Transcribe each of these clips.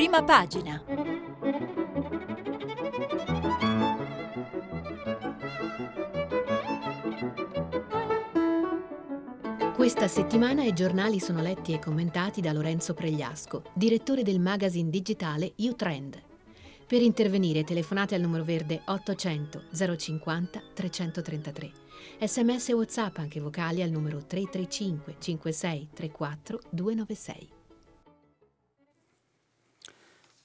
Prima pagina. Questa settimana i giornali sono letti e commentati da Lorenzo Pregliasco, direttore del magazine digitale U-Trend. Per intervenire telefonate al numero verde 800 050 333. Sms e WhatsApp anche vocali al numero 335 56 34 296.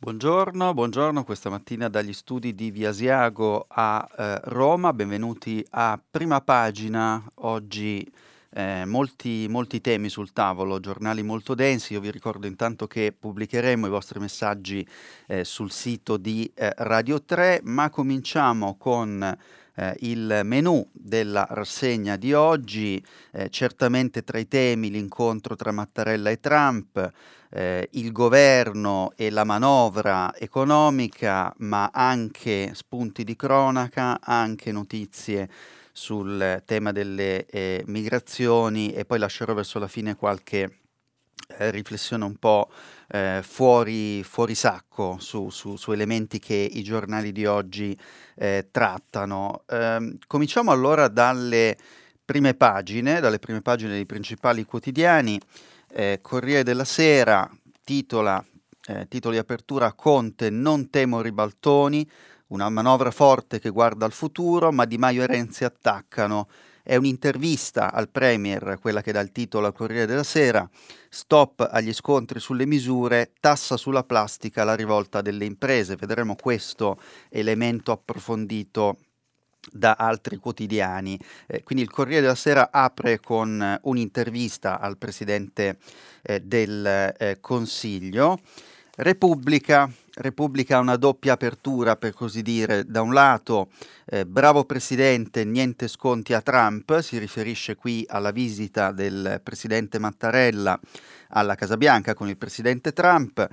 Buongiorno, buongiorno questa mattina dagli studi di Via Asiago a eh, Roma, benvenuti a prima pagina oggi eh, molti, molti, temi sul tavolo, giornali molto densi. Io vi ricordo intanto che pubblicheremo i vostri messaggi eh, sul sito di eh, Radio 3, ma cominciamo con eh, il menù della rassegna di oggi. Eh, certamente tra i temi l'incontro tra Mattarella e Trump. Eh, il governo e la manovra economica, ma anche spunti di cronaca, anche notizie sul tema delle eh, migrazioni e poi lascerò verso la fine qualche eh, riflessione un po' eh, fuori, fuori, sacco su, su, su, elementi che i giornali di oggi eh, trattano. Ehm, cominciamo allora dalle prime pagine, dalle prime pagine dei principali quotidiani. Eh, Corriere della Sera titola, eh, di apertura Conte non temo ribaltoni, una manovra forte che guarda al futuro, ma Di Maio e Renzi attaccano. È un'intervista al Premier, quella che dà il titolo al Corriere della Sera, stop agli scontri sulle misure, tassa sulla plastica, la rivolta delle imprese. Vedremo questo elemento approfondito da altri quotidiani. Eh, quindi il Corriere della Sera apre con eh, un'intervista al Presidente eh, del eh, Consiglio. Repubblica, Repubblica ha una doppia apertura, per così dire. Da un lato, eh, bravo presidente, niente sconti a Trump, si riferisce qui alla visita del presidente Mattarella alla Casa Bianca con il presidente Trump.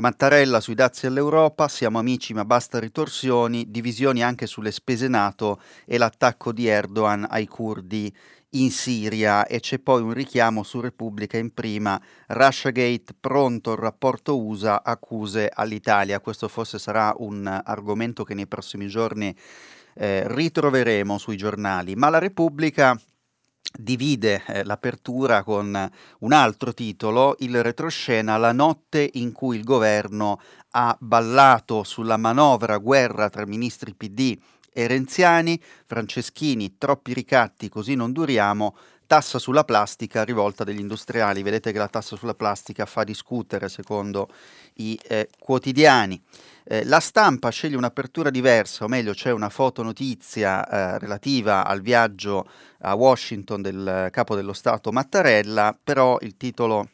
Mattarella sui dazi all'Europa, siamo amici ma basta ritorsioni, divisioni anche sulle spese NATO e l'attacco di Erdogan ai curdi in Siria e c'è poi un richiamo su Repubblica in prima, Russiagate pronto il rapporto USA, accuse all'Italia. Questo forse sarà un argomento che nei prossimi giorni eh, ritroveremo sui giornali, ma la Repubblica divide eh, l'apertura con un altro titolo, il retroscena La notte in cui il governo ha ballato sulla manovra guerra tra ministri PD e renziani, Franceschini, troppi ricatti, così non duriamo, tassa sulla plastica rivolta degli industriali. Vedete che la tassa sulla plastica fa discutere secondo i eh, quotidiani. Eh, la stampa sceglie un'apertura diversa, o meglio c'è una fotonotizia eh, relativa al viaggio a Washington del capo dello Stato Mattarella, però il titolo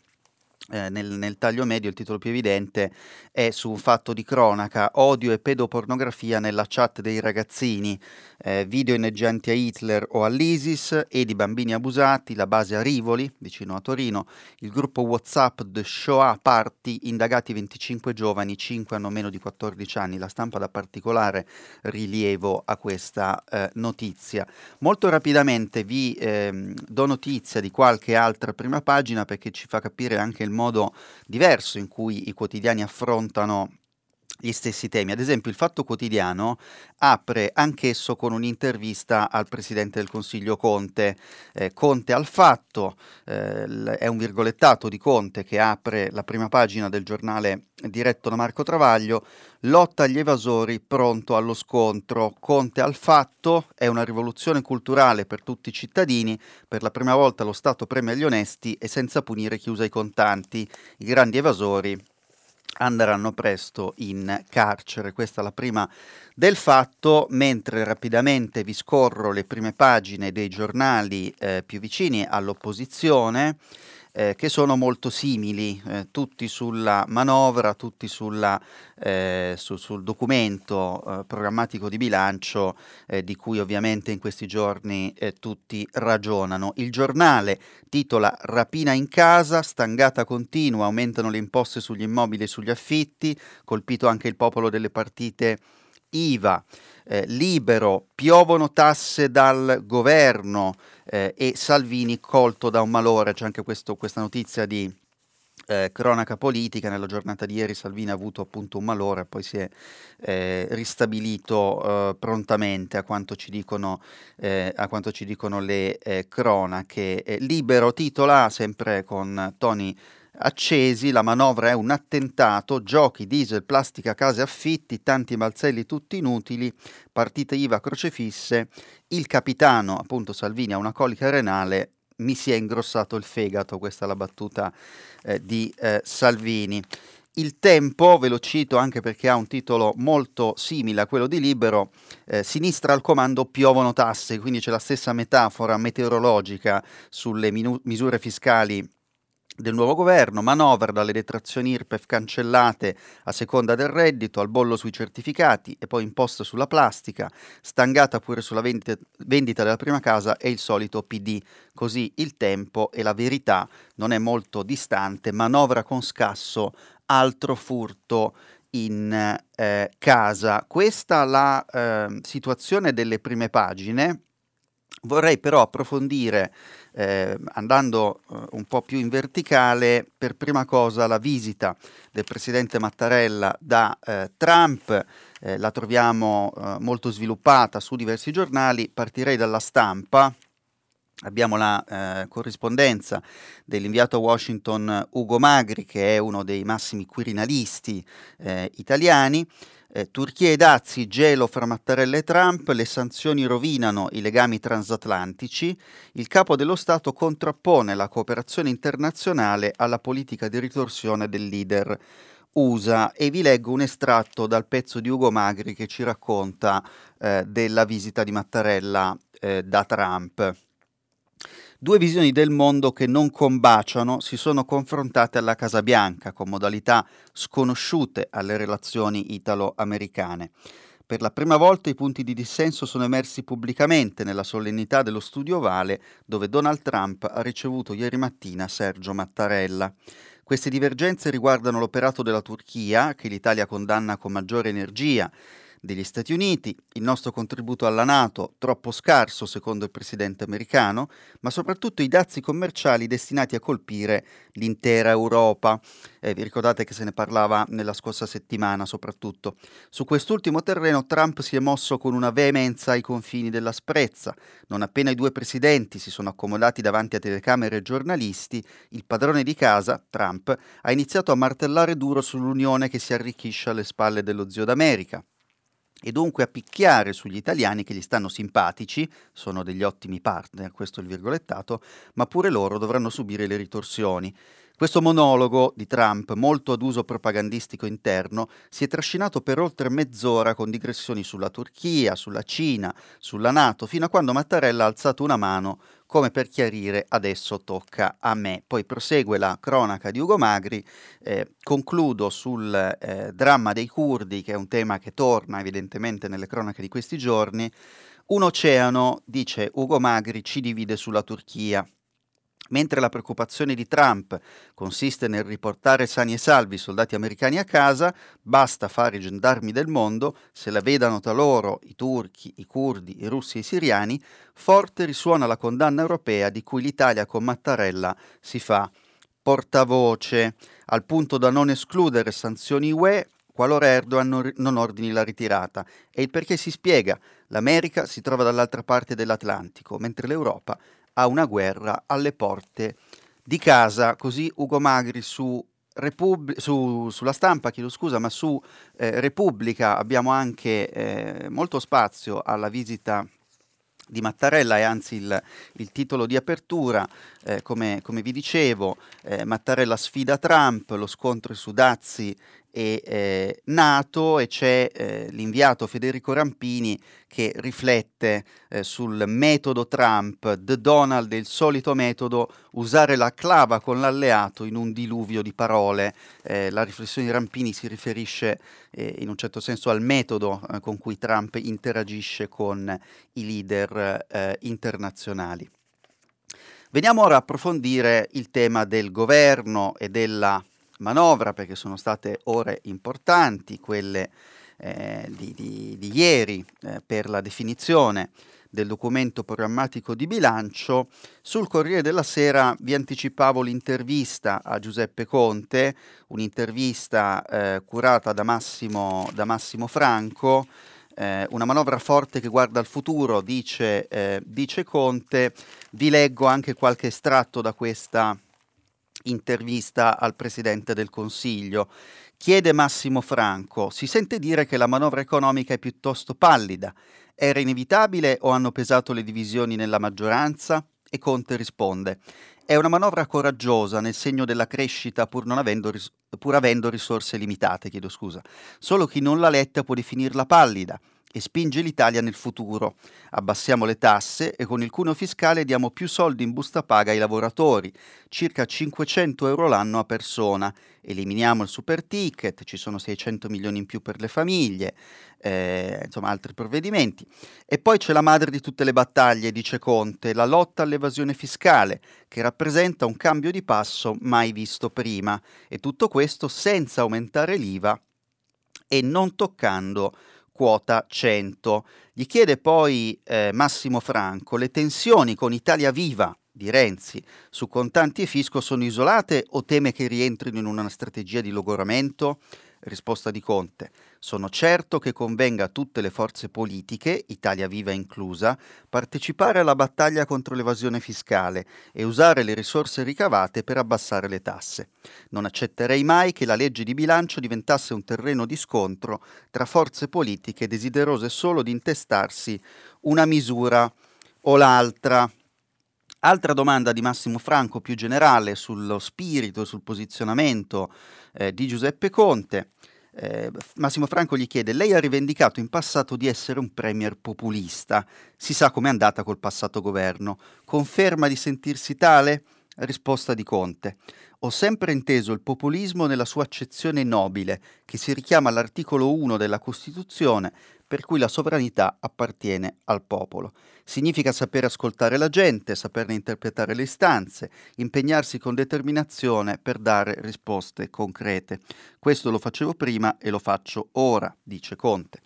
eh, nel, nel, taglio medio il titolo più evidente è su un fatto di cronaca, odio e pedopornografia nella chat dei ragazzini, eh, video inneggianti a Hitler o all'ISIS e di bambini abusati, la base a Rivoli, vicino a Torino, il gruppo Whatsapp The Shoah Party, indagati 25 giovani, 5 hanno meno di 14 anni, la stampa dà particolare rilievo a questa eh, notizia. Molto rapidamente vi ehm, do notizia di qualche altra prima pagina perché ci fa capire anche il modo diverso in cui i quotidiani affrontano gli stessi temi. Ad esempio, il Fatto Quotidiano apre anch'esso con un'intervista al Presidente del Consiglio Conte. Eh, Conte al Fatto, eh, è un virgolettato di Conte che apre la prima pagina del giornale diretto da Marco Travaglio, lotta agli evasori, pronto allo scontro. Conte al Fatto è una rivoluzione culturale per tutti i cittadini, per la prima volta lo Stato premia gli onesti e senza punire chi usa i contanti. I grandi evasori andranno presto in carcere. Questa è la prima del fatto, mentre rapidamente vi scorro le prime pagine dei giornali eh, più vicini all'opposizione eh, che sono molto simili, eh, tutti sulla manovra, tutti sulla, eh, su, sul documento eh, programmatico di bilancio eh, di cui ovviamente in questi giorni eh, tutti ragionano. Il giornale titola Rapina in casa, stangata continua, aumentano le imposte sugli immobili e sugli affitti, colpito anche il popolo delle partite IVA, libero, piovono tasse dal governo, eh, e Salvini colto da un malore, c'è anche questo, questa notizia di eh, cronaca politica, nella giornata di ieri Salvini ha avuto appunto un malore, poi si è eh, ristabilito eh, prontamente a quanto ci dicono, eh, quanto ci dicono le eh, cronache. Libero titola, sempre con toni accesi, la manovra è un attentato, giochi, diesel, plastica, case affitti, tanti balzelli tutti inutili, partite IVA crocefisse, il capitano, appunto Salvini, ha una colica renale, mi si è ingrossato il fegato, questa è la battuta eh, di eh, Salvini. Il tempo, ve lo cito anche perché ha un titolo molto simile a quello di Libero, eh, sinistra al comando piovono tasse, quindi c'è la stessa metafora meteorologica sulle minu- misure fiscali del nuovo governo, manovra dalle detrazioni IRPEF cancellate a seconda del reddito, al bollo sui certificati e poi imposta sulla plastica, stangata pure sulla vendita, vendita della prima casa e il solito PD. Così il tempo e la verità non è molto distante, manovra con scasso, altro furto in eh, casa. Questa la eh, situazione delle prime pagine. Vorrei però approfondire eh, andando eh, un po' più in verticale, per prima cosa la visita del presidente Mattarella da eh, Trump, eh, la troviamo eh, molto sviluppata su diversi giornali, partirei dalla stampa. Abbiamo la eh, corrispondenza dell'inviato a Washington Ugo Magri, che è uno dei massimi quirinalisti italiani, eh, Turchia e dazi, gelo fra Mattarella e Trump, le sanzioni rovinano i legami transatlantici, il capo dello Stato contrappone la cooperazione internazionale alla politica di ritorsione del leader USA e vi leggo un estratto dal pezzo di Ugo Magri che ci racconta eh, della visita di Mattarella eh, da Trump. Due visioni del mondo che non combaciano si sono confrontate alla Casa Bianca con modalità sconosciute alle relazioni italo-americane. Per la prima volta i punti di dissenso sono emersi pubblicamente nella solennità dello studio Ovale, dove Donald Trump ha ricevuto ieri mattina Sergio Mattarella. Queste divergenze riguardano l'operato della Turchia, che l'Italia condanna con maggiore energia, degli Stati Uniti, il nostro contributo alla Nato troppo scarso secondo il presidente americano, ma soprattutto i dazi commerciali destinati a colpire l'intera Europa. Eh, vi ricordate che se ne parlava nella scorsa settimana soprattutto. Su quest'ultimo terreno Trump si è mosso con una veemenza ai confini della sprezza. Non appena i due presidenti si sono accomodati davanti a telecamere e giornalisti, il padrone di casa, Trump, ha iniziato a martellare duro sull'unione che si arricchisce alle spalle dello zio d'America e dunque a picchiare sugli italiani che gli stanno simpatici, sono degli ottimi partner, questo è il virgolettato, ma pure loro dovranno subire le ritorsioni. Questo monologo di Trump, molto ad uso propagandistico interno, si è trascinato per oltre mezz'ora con digressioni sulla Turchia, sulla Cina, sulla Nato, fino a quando Mattarella ha alzato una mano come per chiarire adesso tocca a me. Poi prosegue la cronaca di Ugo Magri, eh, concludo sul eh, dramma dei curdi, che è un tema che torna evidentemente nelle cronache di questi giorni. Un oceano, dice Ugo Magri, ci divide sulla Turchia. Mentre la preoccupazione di Trump consiste nel riportare sani e salvi i soldati americani a casa, basta fare i gendarmi del mondo, se la vedano tra loro i turchi, i curdi, i russi e i siriani, forte risuona la condanna europea di cui l'Italia con Mattarella si fa portavoce, al punto da non escludere sanzioni UE qualora Erdogan non ordini la ritirata. E il perché si spiega. L'America si trova dall'altra parte dell'Atlantico, mentre l'Europa a una guerra alle porte di casa. Così Ugo Magri su, Repub- su, sulla stampa, chiedo scusa, ma su eh, Repubblica abbiamo anche eh, molto spazio alla visita di Mattarella e anzi il, il, titolo di apertura, eh, come, come, vi dicevo, eh, Mattarella sfida Trump, lo scontro su Dazzi è eh, nato e c'è eh, l'inviato Federico Rampini che riflette eh, sul metodo Trump, The Donald il solito metodo, usare la clava con l'alleato in un diluvio di parole. Eh, la riflessione di Rampini si riferisce eh, in un certo senso al metodo eh, con cui Trump interagisce con i leader internazionali. Veniamo ora a approfondire il tema del governo e della manovra perché sono state ore importanti, quelle eh, di, di, di, ieri eh, per la definizione del documento programmatico di bilancio. Sul Corriere della Sera vi anticipavo l'intervista a Giuseppe Conte, un'intervista eh, curata da Massimo, da Massimo Franco. Eh, una manovra forte che guarda al futuro, dice, eh, dice Conte. Vi leggo anche qualche estratto da questa intervista al Presidente del Consiglio. Chiede Massimo Franco, si sente dire che la manovra economica è piuttosto pallida. Era inevitabile o hanno pesato le divisioni nella maggioranza? E Conte risponde, è una manovra coraggiosa nel segno della crescita pur, avendo, ris- pur avendo risorse limitate, chiedo scusa. Solo chi non l'ha letta può definirla pallida e spinge l'Italia nel futuro. Abbassiamo le tasse e con il cuneo fiscale diamo più soldi in busta paga ai lavoratori, circa 500 euro l'anno a persona. Eliminiamo il super ticket, ci sono 600 milioni in più per le famiglie, eh, insomma altri provvedimenti. E poi c'è la madre di tutte le battaglie, dice Conte, la lotta all'evasione fiscale, che rappresenta un cambio di passo mai visto prima. E tutto questo senza aumentare l'IVA e non toccando quota 100. Gli chiede poi eh, Massimo Franco, le tensioni con Italia Viva di Renzi su contanti e fisco sono isolate o teme che rientrino in una strategia di logoramento? Risposta di Conte. Sono certo che convenga a tutte le forze politiche, Italia Viva inclusa, partecipare alla battaglia contro l'evasione fiscale e usare le risorse ricavate per abbassare le tasse. Non accetterei mai che la legge di bilancio diventasse un terreno di scontro tra forze politiche desiderose solo di intestarsi una misura o l'altra. Altra domanda di Massimo Franco più generale sullo spirito e sul posizionamento eh, di Giuseppe Conte. Eh, Massimo Franco gli chiede: Lei ha rivendicato in passato di essere un premier populista. Si sa com'è andata col passato governo. Conferma di sentirsi tale? Risposta di Conte. Ho sempre inteso il populismo nella sua accezione nobile, che si richiama all'articolo 1 della Costituzione, per cui la sovranità appartiene al popolo. Significa sapere ascoltare la gente, saperne interpretare le istanze, impegnarsi con determinazione per dare risposte concrete. Questo lo facevo prima e lo faccio ora, dice Conte.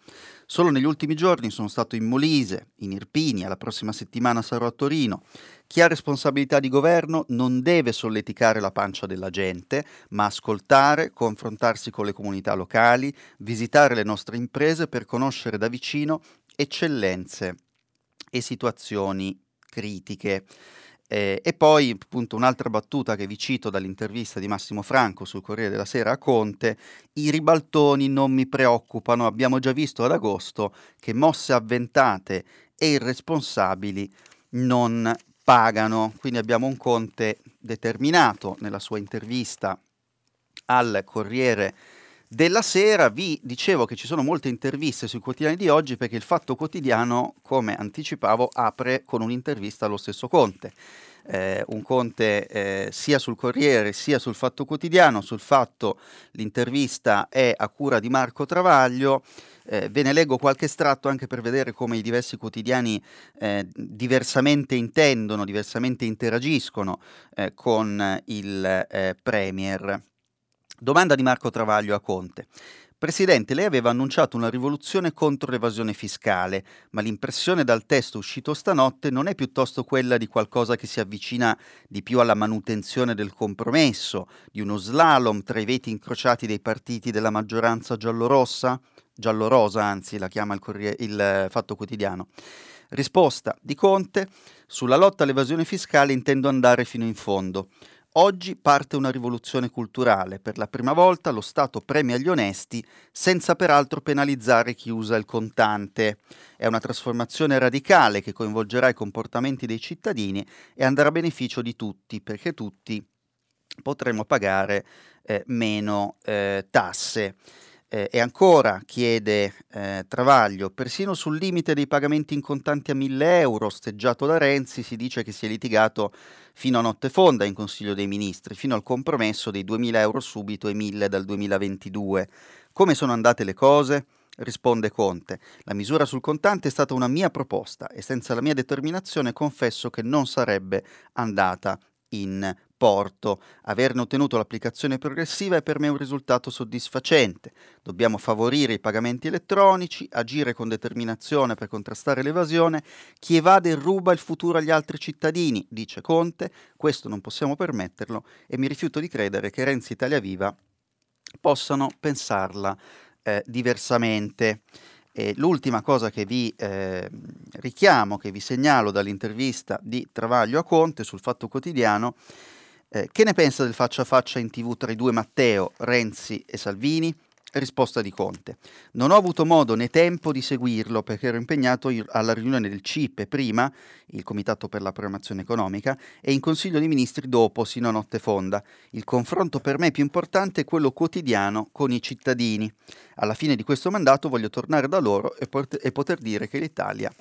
Solo negli ultimi giorni sono stato in Molise, in Irpinia, la prossima settimana sarò a Torino. Chi ha responsabilità di governo non deve solleticare la pancia della gente, ma ascoltare, confrontarsi con le comunità locali, visitare le nostre imprese per conoscere da vicino eccellenze e situazioni critiche. Eh, e poi appunto un'altra battuta che vi cito dall'intervista di Massimo Franco sul Corriere della Sera a Conte, i ribaltoni non mi preoccupano, abbiamo già visto ad agosto che mosse avventate e irresponsabili non pagano, quindi abbiamo un Conte determinato nella sua intervista al Corriere della Sera. Vi dicevo che ci sono molte interviste sui quotidiani di oggi perché il Fatto Quotidiano, come anticipavo, apre con un'intervista allo stesso Conte. Eh, un Conte eh, sia sul Corriere sia sul Fatto Quotidiano. Sul Fatto l'intervista è a cura di Marco Travaglio. Eh, ve ne leggo qualche estratto anche per vedere come i diversi quotidiani eh, diversamente intendono, diversamente interagiscono eh, con il eh, Premier. Domanda di Marco Travaglio a Conte. Presidente, lei aveva annunciato una rivoluzione contro l'evasione fiscale, ma l'impressione dal testo uscito stanotte non è piuttosto quella di qualcosa che si avvicina di più alla manutenzione del compromesso, di uno slalom tra i veti incrociati dei partiti della maggioranza giallorossa? Giallorosa, anzi, la chiama il, corrie- il Fatto Quotidiano. Risposta di Conte: Sulla lotta all'evasione fiscale intendo andare fino in fondo. Oggi parte una rivoluzione culturale. Per la prima volta lo Stato premia gli onesti senza peraltro penalizzare chi usa il contante. È una trasformazione radicale che coinvolgerà i comportamenti dei cittadini e andrà a beneficio di tutti, perché tutti potremo pagare eh, meno eh, tasse. Eh, e ancora chiede eh, Travaglio, persino sul limite dei pagamenti in contanti a 1000 euro osteggiato da Renzi si dice che si è litigato fino a notte fonda in Consiglio dei Ministri, fino al compromesso dei 2000 euro subito e 1000 dal 2022. Come sono andate le cose? Risponde Conte, la misura sul contante è stata una mia proposta e senza la mia determinazione confesso che non sarebbe andata in rapporto. Averne ottenuto l'applicazione progressiva è per me un risultato soddisfacente. Dobbiamo favorire i pagamenti elettronici, agire con determinazione per contrastare l'evasione. Chi evade ruba il futuro agli altri cittadini, dice Conte. Questo non possiamo permetterlo e mi rifiuto di credere che Renzi Italia Viva possano pensarla eh, diversamente. E l'ultima cosa che vi eh, richiamo, che vi segnalo dall'intervista di Travaglio a Conte sul Fatto Quotidiano, eh, che ne pensa del faccia a faccia in tv tra i due Matteo, Renzi e Salvini? Risposta di Conte. Non ho avuto modo né tempo di seguirlo perché ero impegnato alla riunione del CIPE prima, il Comitato per la Programmazione Economica, e in Consiglio dei Ministri dopo, sino a notte fonda. Il confronto per me più importante è quello quotidiano con i cittadini. Alla fine di questo mandato voglio tornare da loro e, pot- e poter dire che l'Italia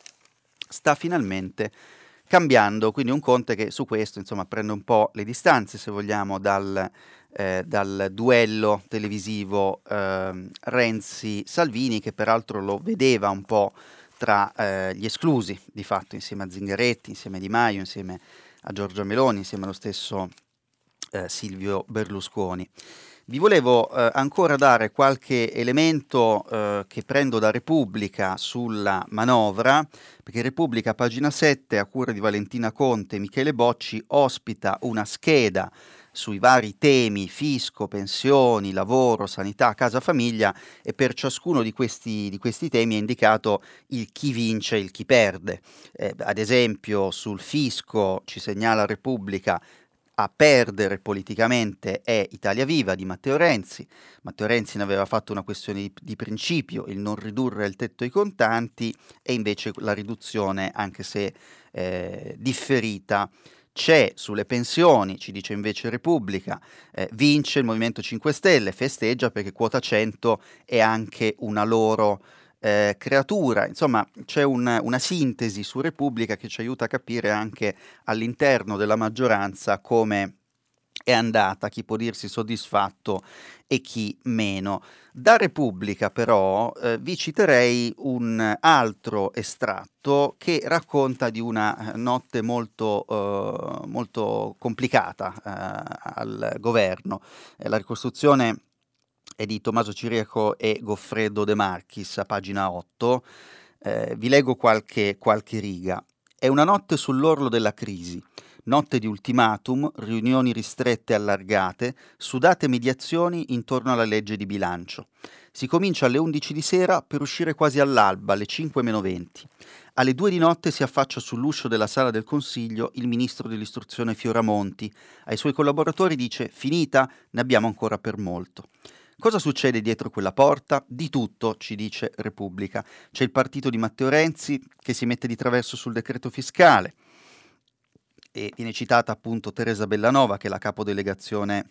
sta finalmente cambiando. Quindi un Conte che su questo insomma, prende un po' le distanze, se vogliamo, dal eh, dal duello televisivo eh, Renzi-Salvini, che peraltro lo vedeva un po' tra eh, gli esclusi, di fatto, insieme a Zingaretti, insieme a Di Maio, insieme a Giorgia Meloni, insieme allo stesso eh, Silvio Berlusconi. Vi volevo eh, ancora dare qualche elemento eh, che prendo da Repubblica sulla manovra, perché Repubblica, pagina 7, a cura di Valentina Conte e Michele Bocci, ospita una scheda sui vari temi fisco, pensioni, lavoro, sanità, casa, famiglia e per ciascuno di questi, di questi temi è indicato il chi vince e il chi perde. Eh, ad esempio sul fisco ci segnala Repubblica a perdere politicamente è Italia Viva di Matteo Renzi. Matteo Renzi ne aveva fatto una questione di, di, principio, il non ridurre il tetto ai contanti e invece la riduzione, anche se eh, differita, c'è sulle pensioni, ci dice invece Repubblica, eh, vince il Movimento 5 Stelle, festeggia perché quota 100 è anche una loro eh, creatura. Insomma, c'è un, una sintesi su Repubblica che ci aiuta a capire anche all'interno della maggioranza come è andata, chi può dirsi soddisfatto e chi meno. Da Repubblica però eh, vi citerei un altro estratto che racconta di una notte molto, eh, molto complicata eh, al governo. Eh, la ricostruzione è di Tommaso Ciriaco e Goffredo De Marchis a pagina 8. Eh, vi leggo qualche, qualche riga. È una notte sull'orlo della crisi notte di ultimatum, riunioni ristrette e allargate, sudate mediazioni intorno alla legge di bilancio. Si comincia alle 11 di sera per uscire quasi all'alba, alle 5 meno 20. Alle 2 di notte si affaccia sull'uscio della sala del Consiglio il ministro dell'istruzione Fioramonti. Ai suoi collaboratori dice finita, ne abbiamo ancora per molto. Cosa succede dietro quella porta? Di tutto, ci dice Repubblica. C'è il partito di Matteo Renzi che si mette di traverso sul decreto fiscale e viene citata appunto Teresa Bellanova, che è la capodelegazione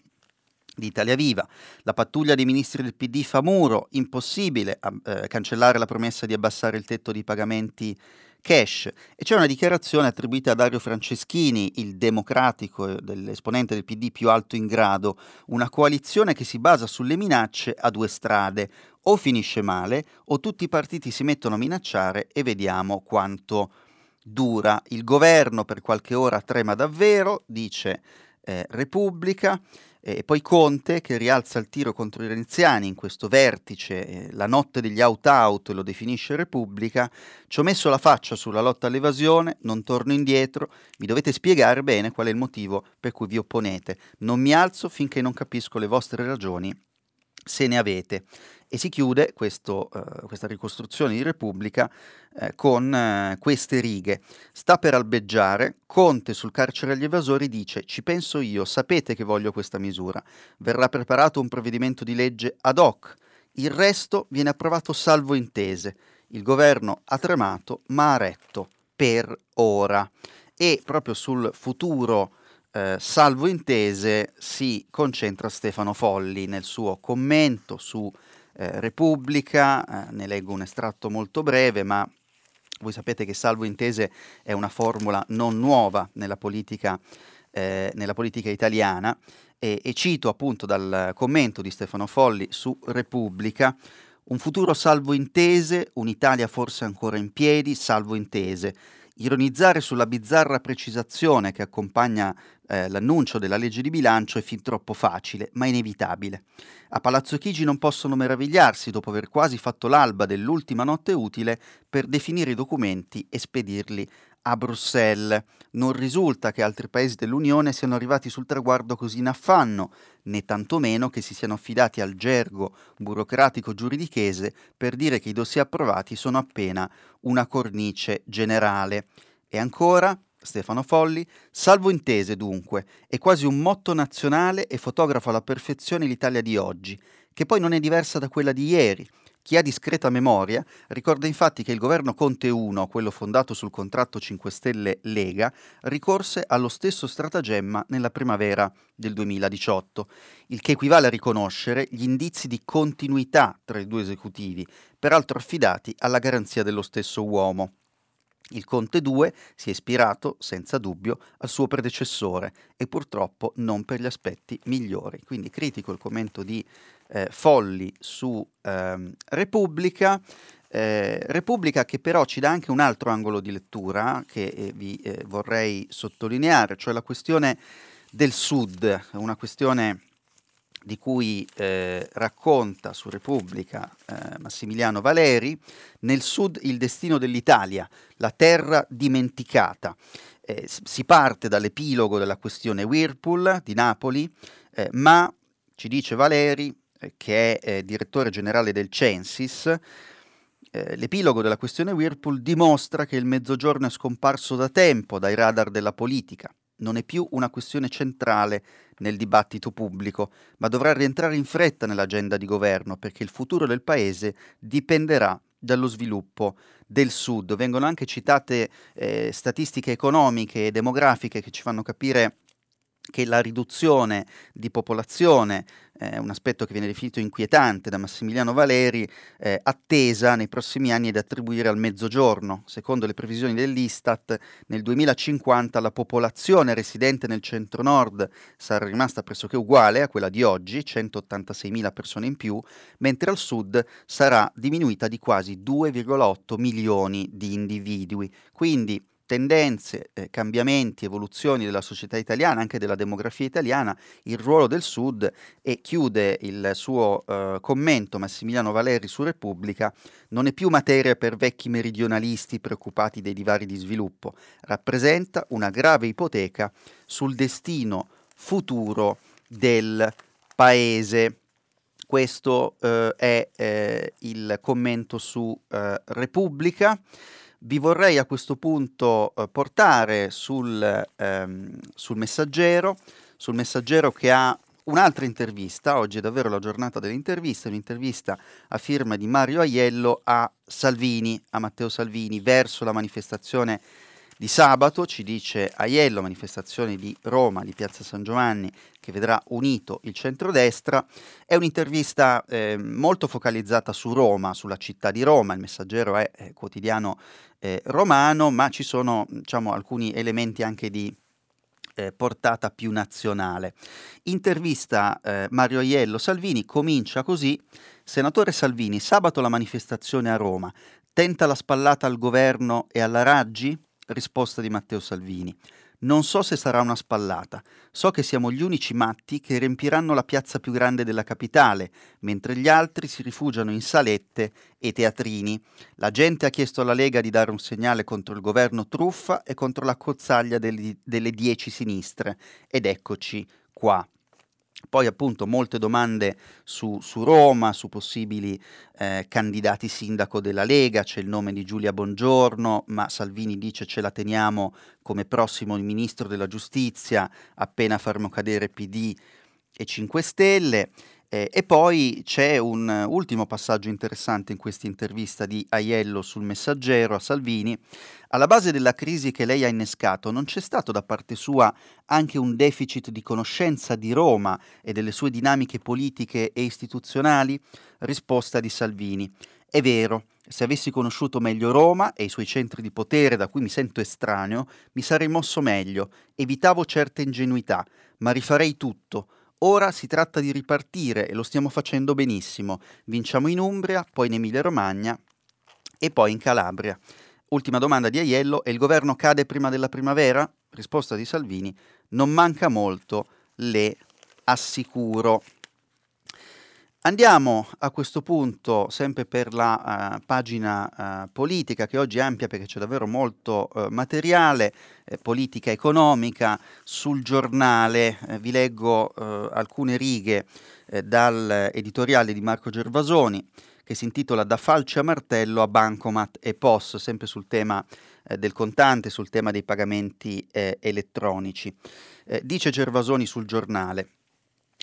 di Italia Viva. La pattuglia dei ministri del PD fa muro, impossibile eh, cancellare la promessa di abbassare il tetto di pagamenti cash. E c'è una dichiarazione attribuita a Dario Franceschini, il democratico, dell'esponente del PD più alto in grado, una coalizione che si basa sulle minacce a due strade. O finisce male, o tutti i partiti si mettono a minacciare e vediamo quanto dura. Il governo per qualche ora trema davvero, dice eh, Repubblica, e poi Conte che rialza il tiro contro i renziani in questo vertice, eh, la notte degli out-out lo definisce Repubblica, ci ho messo la faccia sulla lotta all'evasione, non torno indietro, mi dovete spiegare bene qual è il motivo per cui vi opponete, non mi alzo finché non capisco le vostre ragioni, se ne avete e si chiude questo, uh, questa ricostruzione di Repubblica uh, con uh, queste righe. Sta per albeggiare, Conte sul carcere agli evasori dice ci penso io, sapete che voglio questa misura, verrà preparato un provvedimento di legge ad hoc, il resto viene approvato salvo intese, il governo ha tremato ma ha retto per ora. E proprio sul futuro eh, salvo intese si concentra Stefano Folli nel suo commento su eh, Repubblica, eh, ne leggo un estratto molto breve, ma voi sapete che salvo intese è una formula non nuova nella politica, eh, nella politica italiana e, e cito appunto dal commento di Stefano Folli su Repubblica un futuro salvo intese, un'Italia forse ancora in piedi, salvo intese. Ironizzare sulla bizzarra precisazione che accompagna eh, l'annuncio della legge di bilancio è fin troppo facile, ma inevitabile. A Palazzo Chigi non possono meravigliarsi dopo aver quasi fatto l'alba dell'ultima notte utile per definire i documenti e spedirli a Bruxelles. Non risulta che altri paesi dell'Unione siano arrivati sul traguardo così in affanno, né tantomeno che si siano affidati al gergo burocratico giuridichese per dire che i dossier approvati sono appena una cornice generale. E ancora, Stefano Folli, salvo intese dunque, è quasi un motto nazionale e fotografa alla perfezione l'Italia di oggi, che poi non è diversa da quella di ieri. Chi ha discreta memoria ricorda infatti che il governo Conte 1, quello fondato sul contratto 5 Stelle Lega, ricorse allo stesso stratagemma nella primavera del 2018, il che equivale a riconoscere gli indizi di continuità tra i due esecutivi, peraltro affidati alla garanzia dello stesso uomo. Il Conte 2 si è ispirato, senza dubbio, al suo predecessore e purtroppo non per gli aspetti migliori. Quindi critico il commento di eh, Folli su ehm, Repubblica. Eh, Repubblica che però ci dà anche un altro angolo di lettura che eh, vi eh, vorrei sottolineare, cioè la questione del Sud, una questione di cui eh, racconta su Repubblica eh, Massimiliano Valeri, nel sud il destino dell'Italia, la terra dimenticata. Eh, si parte dall'epilogo della questione Whirlpool di Napoli, eh, ma ci dice Valeri, eh, che è eh, direttore generale del Censis, l'epilogo della questione Whirlpool dimostra che il mezzogiorno è scomparso da tempo dai radar della politica non è più una questione centrale nel dibattito pubblico, ma dovrà rientrare in fretta nell'agenda di governo perché il futuro del Paese dipenderà dallo sviluppo del Sud. Vengono anche citate eh, statistiche economiche e demografiche che ci fanno capire che la riduzione di popolazione, eh, un aspetto che viene definito inquietante da Massimiliano Valeri, eh, attesa nei prossimi anni da attribuire al mezzogiorno. Secondo le previsioni dell'Istat, nel 2050 la popolazione residente nel centro-nord sarà rimasta pressoché uguale a quella di oggi, 186.000 persone in più, mentre al sud sarà diminuita di quasi 2,8 milioni di individui. Quindi tendenze, eh, cambiamenti, evoluzioni della società italiana, anche della demografia italiana, il ruolo del Sud e chiude il suo eh, commento Massimiliano Valeri su Repubblica, non è più materia per vecchi meridionalisti preoccupati dei divari di sviluppo, rappresenta una grave ipoteca sul destino futuro del paese. Questo eh, è eh, il commento su eh, Repubblica. Vi vorrei a questo punto eh, portare sul, ehm, sul messaggero, sul messaggero che ha un'altra intervista, oggi è davvero la giornata delle interviste, un'intervista a firma di Mario Aiello a Salvini, a Matteo Salvini, verso la manifestazione di sabato, ci dice Aiello, manifestazione di Roma, di Piazza San Giovanni, che vedrà unito il centrodestra. È un'intervista eh, molto focalizzata su Roma, sulla città di Roma, il messaggero è, è quotidiano eh, romano, ma ci sono diciamo, alcuni elementi anche di eh, portata più nazionale. Intervista eh, Mario Aiello Salvini, comincia così, Senatore Salvini, sabato la manifestazione a Roma, tenta la spallata al governo e alla Raggi? Risposta di Matteo Salvini. Non so se sarà una spallata, so che siamo gli unici matti che riempiranno la piazza più grande della capitale, mentre gli altri si rifugiano in salette e teatrini. La gente ha chiesto alla Lega di dare un segnale contro il governo truffa e contro la cozzaglia delle, delle dieci sinistre, ed eccoci qua. Poi appunto molte domande su, su Roma, su possibili eh, candidati sindaco della Lega, c'è il nome di Giulia Bongiorno, ma Salvini dice ce la teniamo come prossimo ministro della giustizia appena faremo cadere PD e 5 Stelle. Eh, e poi c'è un ultimo passaggio interessante in questa intervista di Aiello sul messaggero a Salvini. Alla base della crisi che lei ha innescato non c'è stato da parte sua anche un deficit di conoscenza di Roma e delle sue dinamiche politiche e istituzionali? Risposta di Salvini. È vero, se avessi conosciuto meglio Roma e i suoi centri di potere da cui mi sento estraneo, mi sarei mosso meglio, evitavo certe ingenuità, ma rifarei tutto Ora si tratta di ripartire e lo stiamo facendo benissimo. Vinciamo in Umbria, poi in Emilia-Romagna e poi in Calabria. Ultima domanda di Aiello, e il governo cade prima della primavera? Risposta di Salvini, non manca molto, le assicuro. Andiamo a questo punto sempre per la uh, pagina uh, politica che oggi è ampia perché c'è davvero molto uh, materiale, eh, politica economica. Sul giornale eh, vi leggo alcune righe eh, dal editoriale di Marco Gervasoni che si intitola Da falce a martello a bancomat e POS, sempre sul tema del contante, sul tema dei pagamenti elettronici. dice Gervasoni sul giornale.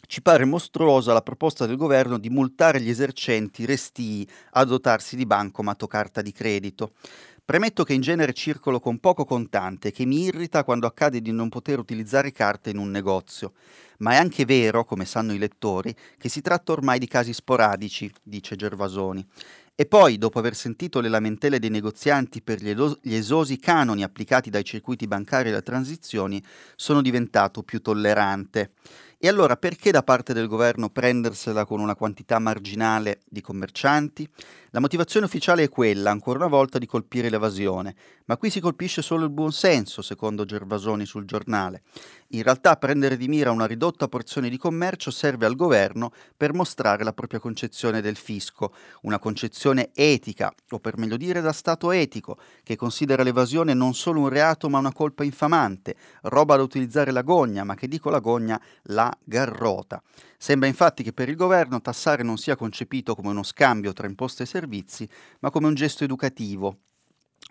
Ci pare mostruosa la proposta del governo di multare gli esercenti restii a dotarsi di bancomat o carta di credito. Premetto che in genere circolo con poco contante che mi irrita quando accade di non poter utilizzare carte in un negozio. Ma è anche vero, come sanno i lettori, che si tratta ormai di casi sporadici, dice Gervasoni. E poi, dopo aver sentito le lamentele dei negozianti per gli, elos- gli esosi canoni applicati dai circuiti bancari alle transizioni, sono diventato più tollerante. E allora perché da parte del governo prendersela con una quantità marginale di commercianti? La motivazione ufficiale è quella, ancora una volta, di colpire l'evasione, ma qui si colpisce solo il buonsenso, secondo Gervasoni sul giornale. In realtà prendere di mira una ridotta porzione di commercio serve al governo per mostrare la propria concezione del fisco, una concezione etica, o per meglio dire da Stato etico, che considera l'evasione non solo un reato ma una colpa infamante, roba da utilizzare la gogna, ma che dico la gogna, la garrota. Sembra infatti che per il governo tassare non sia concepito come uno scambio tra imposte e servizi, ma come un gesto educativo,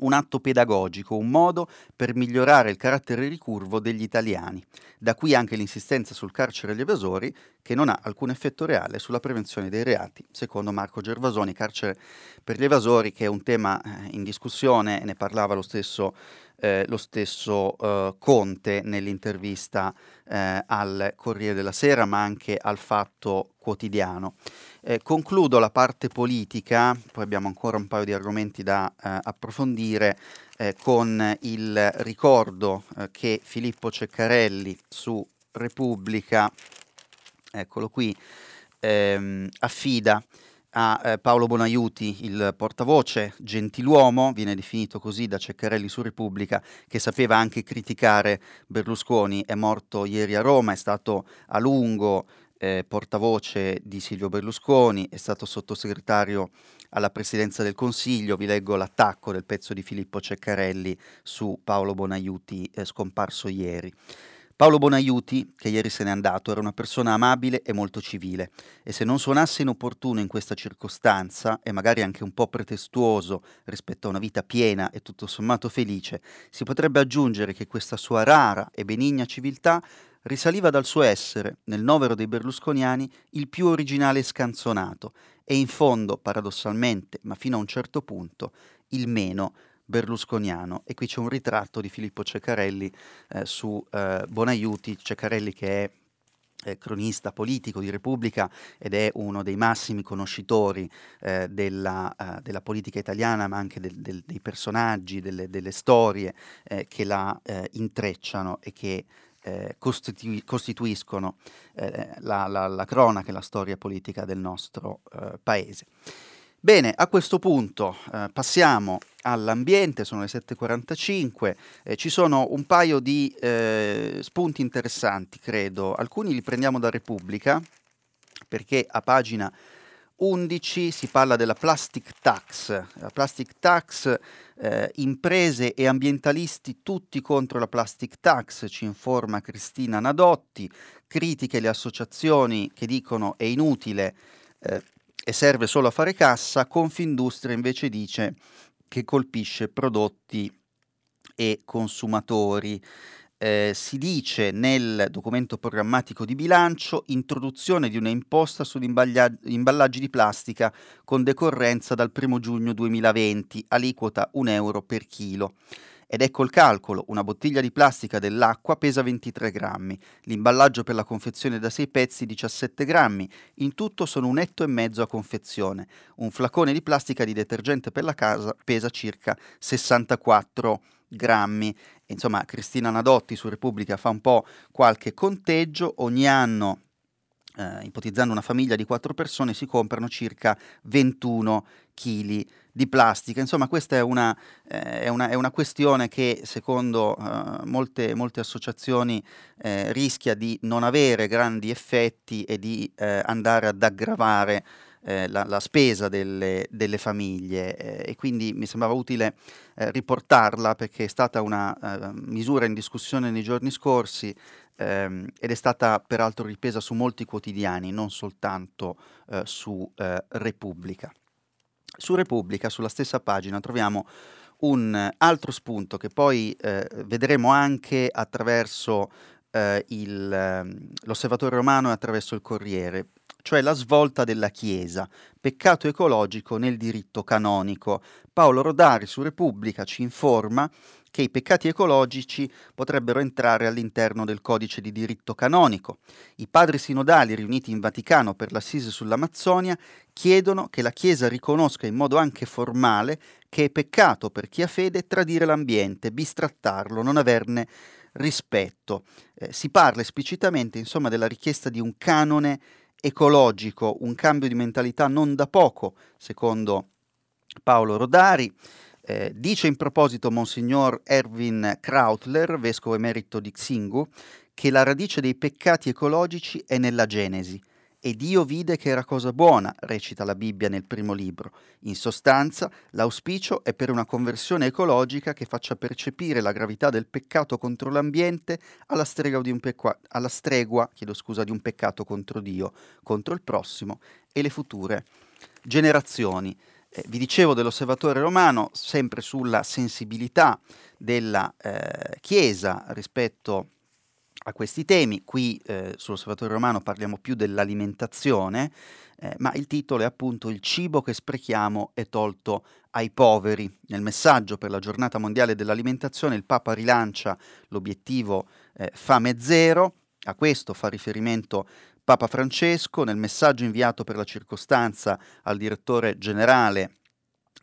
un atto pedagogico, un modo per migliorare il carattere ricurvo degli italiani. Da qui anche l'insistenza sul carcere agli evasori, che non ha alcun effetto reale sulla prevenzione dei reati, secondo Marco Gervasoni, carcere per gli evasori, che è un tema eh, in discussione, ne parlava lo stesso eh, lo stesso eh, Conte nell'intervista eh, al Corriere della Sera, ma anche al Fatto Quotidiano. Eh, concludo la parte politica, poi abbiamo ancora un paio di argomenti da eh, approfondire, eh, con il ricordo che Filippo Ceccarelli su Repubblica, eccolo qui, ehm, affida a eh, Paolo Bonaiuti, il portavoce, gentiluomo, viene definito così da Ceccarelli su Repubblica, che sapeva anche criticare Berlusconi, è morto ieri a Roma, è stato a lungo eh, portavoce di Silvio Berlusconi, è stato sottosegretario alla presidenza del Consiglio, vi leggo l'attacco del pezzo di Filippo Ceccarelli su Paolo Bonaiuti eh, scomparso ieri. Paolo Bonaiuti, che ieri se n'è andato, era una persona amabile e molto civile. E se non suonasse inopportuno in questa circostanza e magari anche un po' pretestuoso rispetto a una vita piena e tutto sommato felice, si potrebbe aggiungere che questa sua rara e benigna civiltà risaliva dal suo essere, nel novero dei berlusconiani, il più originale e scanzonato e in fondo, paradossalmente, ma fino a un certo punto, il meno berlusconiano e qui c'è un ritratto di Filippo Ceccarelli eh, su eh, Bonaiuti, Ceccarelli che è eh, cronista politico di Repubblica ed è uno dei massimi conoscitori eh, della, uh, della, politica italiana, ma anche del, del, dei personaggi, delle, delle storie eh, che la eh, intrecciano e che eh, costitui- costituiscono eh, la, la, la, cronaca e la storia politica del nostro paese. Bene, a questo punto eh, passiamo all'ambiente, sono le 7.45, eh, ci sono un paio di eh, spunti interessanti, credo. Alcuni li prendiamo da Repubblica, perché a pagina 11 si parla della plastic tax. La plastic tax, eh, imprese e ambientalisti tutti contro la plastic tax, ci informa Cristina Nadotti, critiche le associazioni che dicono è inutile eh, e serve solo a fare cassa, Confindustria invece dice che colpisce prodotti e consumatori. Eh, si dice nel documento programmatico di bilancio introduzione di una imposta sugli imballaggi di plastica con decorrenza dal 1 giugno 2020, aliquota 1 euro per chilo. Ed ecco il calcolo, una bottiglia di plastica dell'acqua pesa 23 grammi, l'imballaggio per la confezione da 6 pezzi 17 grammi, in tutto sono un etto e mezzo a confezione. Un flacone di plastica di detergente per la casa pesa circa 64 grammi. Insomma, Cristina Nadotti su Repubblica fa un po' qualche conteggio, ogni anno eh, ipotizzando una famiglia di quattro persone, si comprano circa 21 kg di plastica. Insomma, questa è una, eh, è una, è una questione che secondo eh, molte, molte, associazioni eh, rischia di non avere grandi effetti e di eh, andare ad aggravare eh, la, la, spesa delle, delle famiglie eh, e quindi mi sembrava utile eh, riportarla perché è stata una eh, misura in discussione nei giorni scorsi ehm, ed è stata peraltro ripresa su molti quotidiani, non soltanto eh, su eh, Repubblica. Su Repubblica, sulla stessa pagina, troviamo un altro spunto che poi vedremo anche attraverso il, ehm, l'osservatore romano e attraverso il Corriere cioè la svolta della Chiesa, peccato ecologico nel diritto canonico. Paolo Rodari su Repubblica ci informa che i peccati ecologici potrebbero entrare all'interno del codice di diritto canonico. I padri sinodali riuniti in Vaticano per l'assise sull'Amazzonia chiedono che la Chiesa riconosca in modo anche formale che è peccato per chi ha fede tradire l'ambiente, bistrattarlo, non averne rispetto. Eh, si parla esplicitamente, insomma, della richiesta di un canone ecologico, un cambio di mentalità non da poco, secondo Paolo Rodari. Eh, dice in proposito Monsignor Erwin Krautler, vescovo emerito di Xingu, che la radice dei peccati ecologici è nella Genesi e Dio vide che era cosa buona, recita la Bibbia nel primo libro. In sostanza, l'auspicio è per una conversione ecologica che faccia percepire la gravità del peccato contro l'ambiente alla stregua di un, pecua- alla stregua, scusa, di un peccato contro Dio, contro il prossimo e le future generazioni. Eh, vi dicevo dell'osservatore romano, sempre sulla sensibilità della eh, Chiesa rispetto a questi temi. Qui eh, sull'Osservatorio Romano parliamo più dell'alimentazione, eh, ma il titolo è appunto Il cibo che sprechiamo è tolto ai poveri. Nel messaggio per la giornata mondiale dell'alimentazione il Papa rilancia l'obiettivo eh, fame zero, a questo fa riferimento Papa Francesco nel messaggio inviato per la circostanza al direttore generale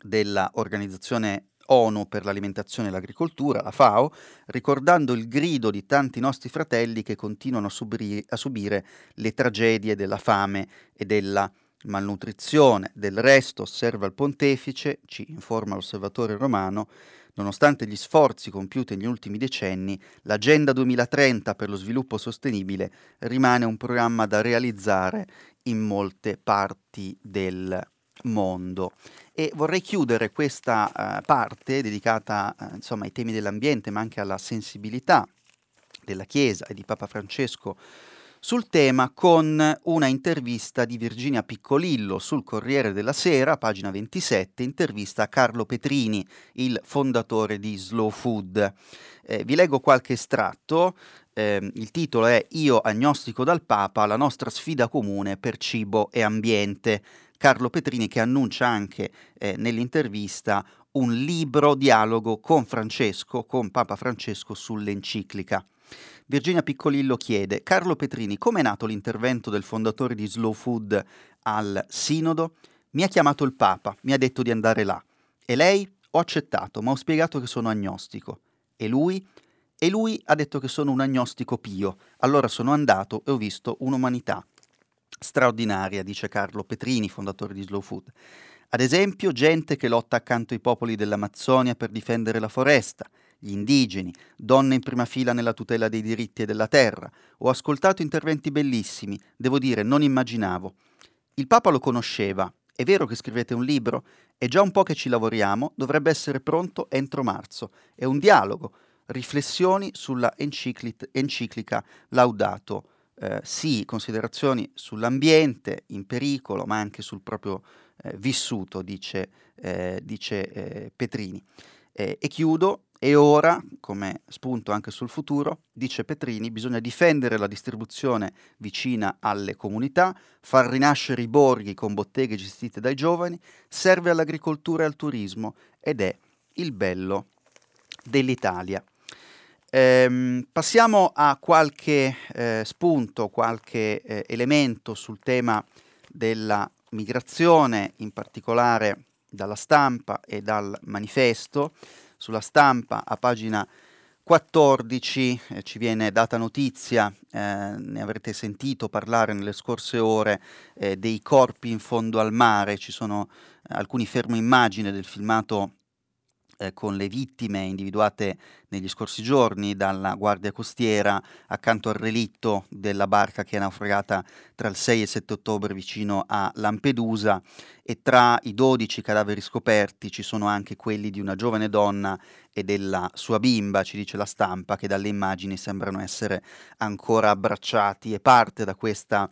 dell'Organizzazione ONU per l'alimentazione e l'agricoltura, la FAO, ricordando il grido di tanti nostri fratelli che continuano a, subri- a subire le tragedie della fame e della malnutrizione. Del resto, osserva il pontefice, ci informa l'osservatore romano, nonostante gli sforzi compiuti negli ultimi decenni, l'Agenda 2030 per lo sviluppo sostenibile rimane un programma da realizzare in molte parti del mondo. E vorrei chiudere questa uh, parte dedicata uh, insomma, ai temi dell'ambiente, ma anche alla sensibilità della Chiesa e di Papa Francesco sul tema con una intervista di Virginia Piccolillo sul Corriere della Sera, pagina 27, intervista a Carlo Petrini, il fondatore di Slow Food. Eh, vi leggo qualche estratto. Eh, il titolo è Io agnostico dal Papa, la nostra sfida comune per cibo e ambiente. Carlo Petrini che annuncia anche eh, nell'intervista un libro dialogo con Francesco, con Papa Francesco sull'enciclica. Virginia Piccolillo chiede, Carlo Petrini, come è nato l'intervento del fondatore di Slow Food al Sinodo? Mi ha chiamato il Papa, mi ha detto di andare là. E lei? Ho accettato, ma ho spiegato che sono agnostico. E lui? E lui ha detto che sono un agnostico pio. Allora sono andato e ho visto un'umanità straordinaria, dice Carlo Petrini, fondatore di Slow Food. Ad esempio, gente che lotta accanto ai popoli dell'Amazzonia per difendere la foresta, gli indigeni, donne in prima fila nella tutela dei diritti e della terra. Ho ascoltato interventi bellissimi, devo dire, non immaginavo. Il Papa lo conosceva. È vero che scrivete un libro? È già un po' che ci lavoriamo, dovrebbe essere pronto entro marzo. È un dialogo, riflessioni sulla enciclica Laudato eh, sì considerazioni sull'ambiente in pericolo, ma anche sul proprio eh, vissuto, dice, eh, dice eh, Petrini. e chiudo, e ora, come spunto anche sul futuro, dice Petrini, bisogna difendere la distribuzione vicina alle comunità, far rinascere i borghi con botteghe gestite dai giovani, serve all'agricoltura e al turismo ed è il bello dell'Italia. Ehm, passiamo a qualche eh, spunto, qualche eh, elemento sul tema della migrazione, in particolare dalla stampa e dal manifesto. Sulla stampa, a pagina 14 eh, ci viene data notizia, eh, ne avrete sentito parlare nelle scorse ore, eh, dei corpi in fondo al mare, ci sono eh, alcuni fermo immagine del filmato eh, con le vittime individuate negli scorsi giorni dalla Guardia Costiera accanto al relitto della barca che è naufragata tra il 6 e il 7 ottobre vicino a Lampedusa. E tra i 12 cadaveri scoperti ci sono anche quelli di una giovane donna e della sua bimba, ci dice la stampa, che dalle immagini sembrano essere ancora abbracciati. E parte da questa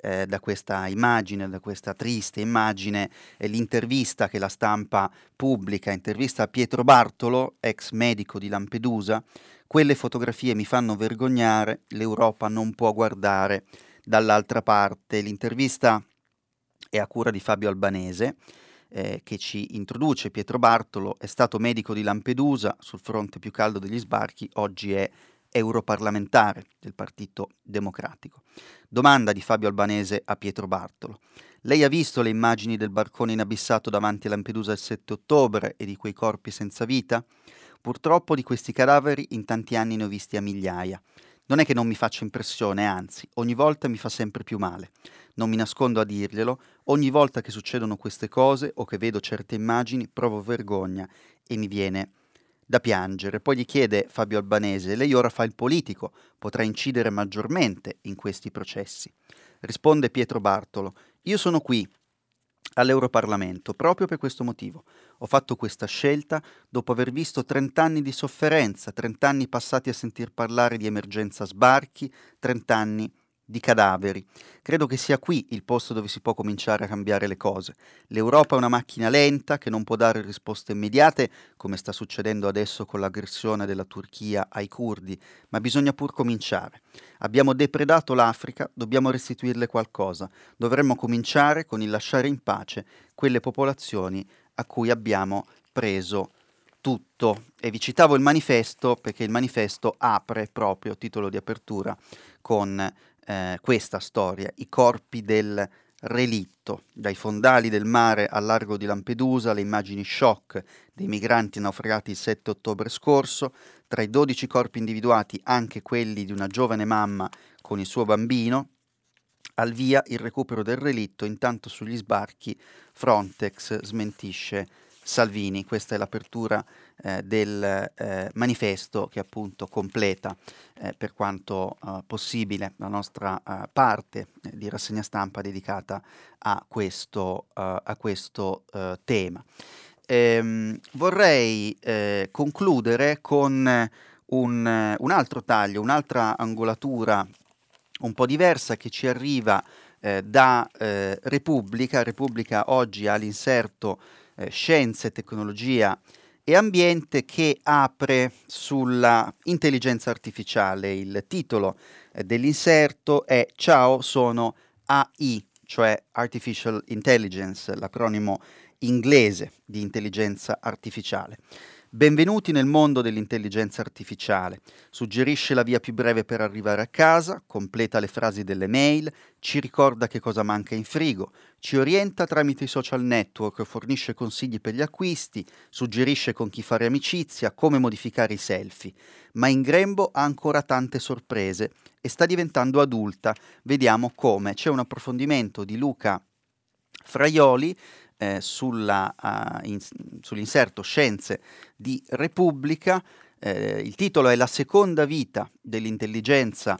eh, da questa immagine, da questa triste immagine, è l'intervista che la stampa pubblica, intervista a Pietro Bartolo, ex medico di Lampedusa. Quelle fotografie mi fanno vergognare, l'Europa non può guardare dall'altra parte. L'intervista è a cura di Fabio Albanese. Eh, che ci introduce Pietro Bartolo, è stato medico di Lampedusa sul fronte più caldo degli sbarchi, oggi è europarlamentare del Partito Democratico. Domanda di Fabio Albanese a Pietro Bartolo. Lei ha visto le immagini del barcone inabissato davanti a Lampedusa il 7 ottobre e di quei corpi senza vita? Purtroppo di questi cadaveri in tanti anni ne ho visti a migliaia. Non è che non mi faccia impressione, anzi, ogni volta mi fa sempre più male. Non mi nascondo a dirglielo, ogni volta che succedono queste cose o che vedo certe immagini provo vergogna e mi viene da piangere. Poi gli chiede Fabio Albanese, lei ora fa il politico, potrà incidere maggiormente in questi processi. Risponde Pietro Bartolo, io sono qui all'Europarlamento proprio per questo motivo. Ho fatto questa scelta dopo aver visto 30 anni di sofferenza, 30 anni passati a sentir parlare di emergenza sbarchi, 30 anni di cadaveri. Credo che sia qui il posto dove si può cominciare a cambiare le cose. L'Europa è una macchina lenta che non può dare risposte immediate, come sta succedendo adesso con l'aggressione della Turchia ai curdi, ma bisogna pur cominciare. Abbiamo depredato l'Africa, dobbiamo restituirle qualcosa. Dovremmo cominciare con il lasciare in pace quelle popolazioni a cui abbiamo preso tutto. E vi citavo il manifesto perché il manifesto apre proprio, titolo di apertura, con eh, questa storia, i corpi del relitto, dai fondali del mare al largo di Lampedusa, le immagini shock dei migranti naufragati il 7 ottobre scorso, tra i 12 corpi individuati anche quelli di una giovane mamma con il suo bambino, al via il recupero del relitto, intanto sugli sbarchi Frontex smentisce Salvini. Questa è l'apertura eh, del eh, manifesto che appunto completa eh, per quanto eh, possibile la nostra eh, parte eh, di rassegna stampa dedicata a questo, a questo tema. Ehm, vorrei concludere con un, un, altro taglio, un'altra angolatura un po' diversa che ci arriva da Repubblica. Repubblica oggi ha l'inserto eh, Scienze, Tecnologia e Ambiente che apre sulla intelligenza artificiale. Il titolo eh, dell'inserto è Ciao, sono AI, cioè Artificial Intelligence, l'acronimo inglese di intelligenza artificiale. Benvenuti nel mondo dell'intelligenza artificiale. Suggerisce la via più breve per arrivare a casa, completa le frasi delle mail, ci ricorda che cosa manca in frigo, ci orienta tramite i social network, fornisce consigli per gli acquisti, suggerisce con chi fare amicizia, come modificare i selfie. Ma in grembo ha ancora tante sorprese e sta diventando adulta. Vediamo come. C'è un approfondimento di Luca Fraioli eh, sulla, uh, in, sull'inserto Scienze di Repubblica. Eh, il titolo è La seconda vita dell'intelligenza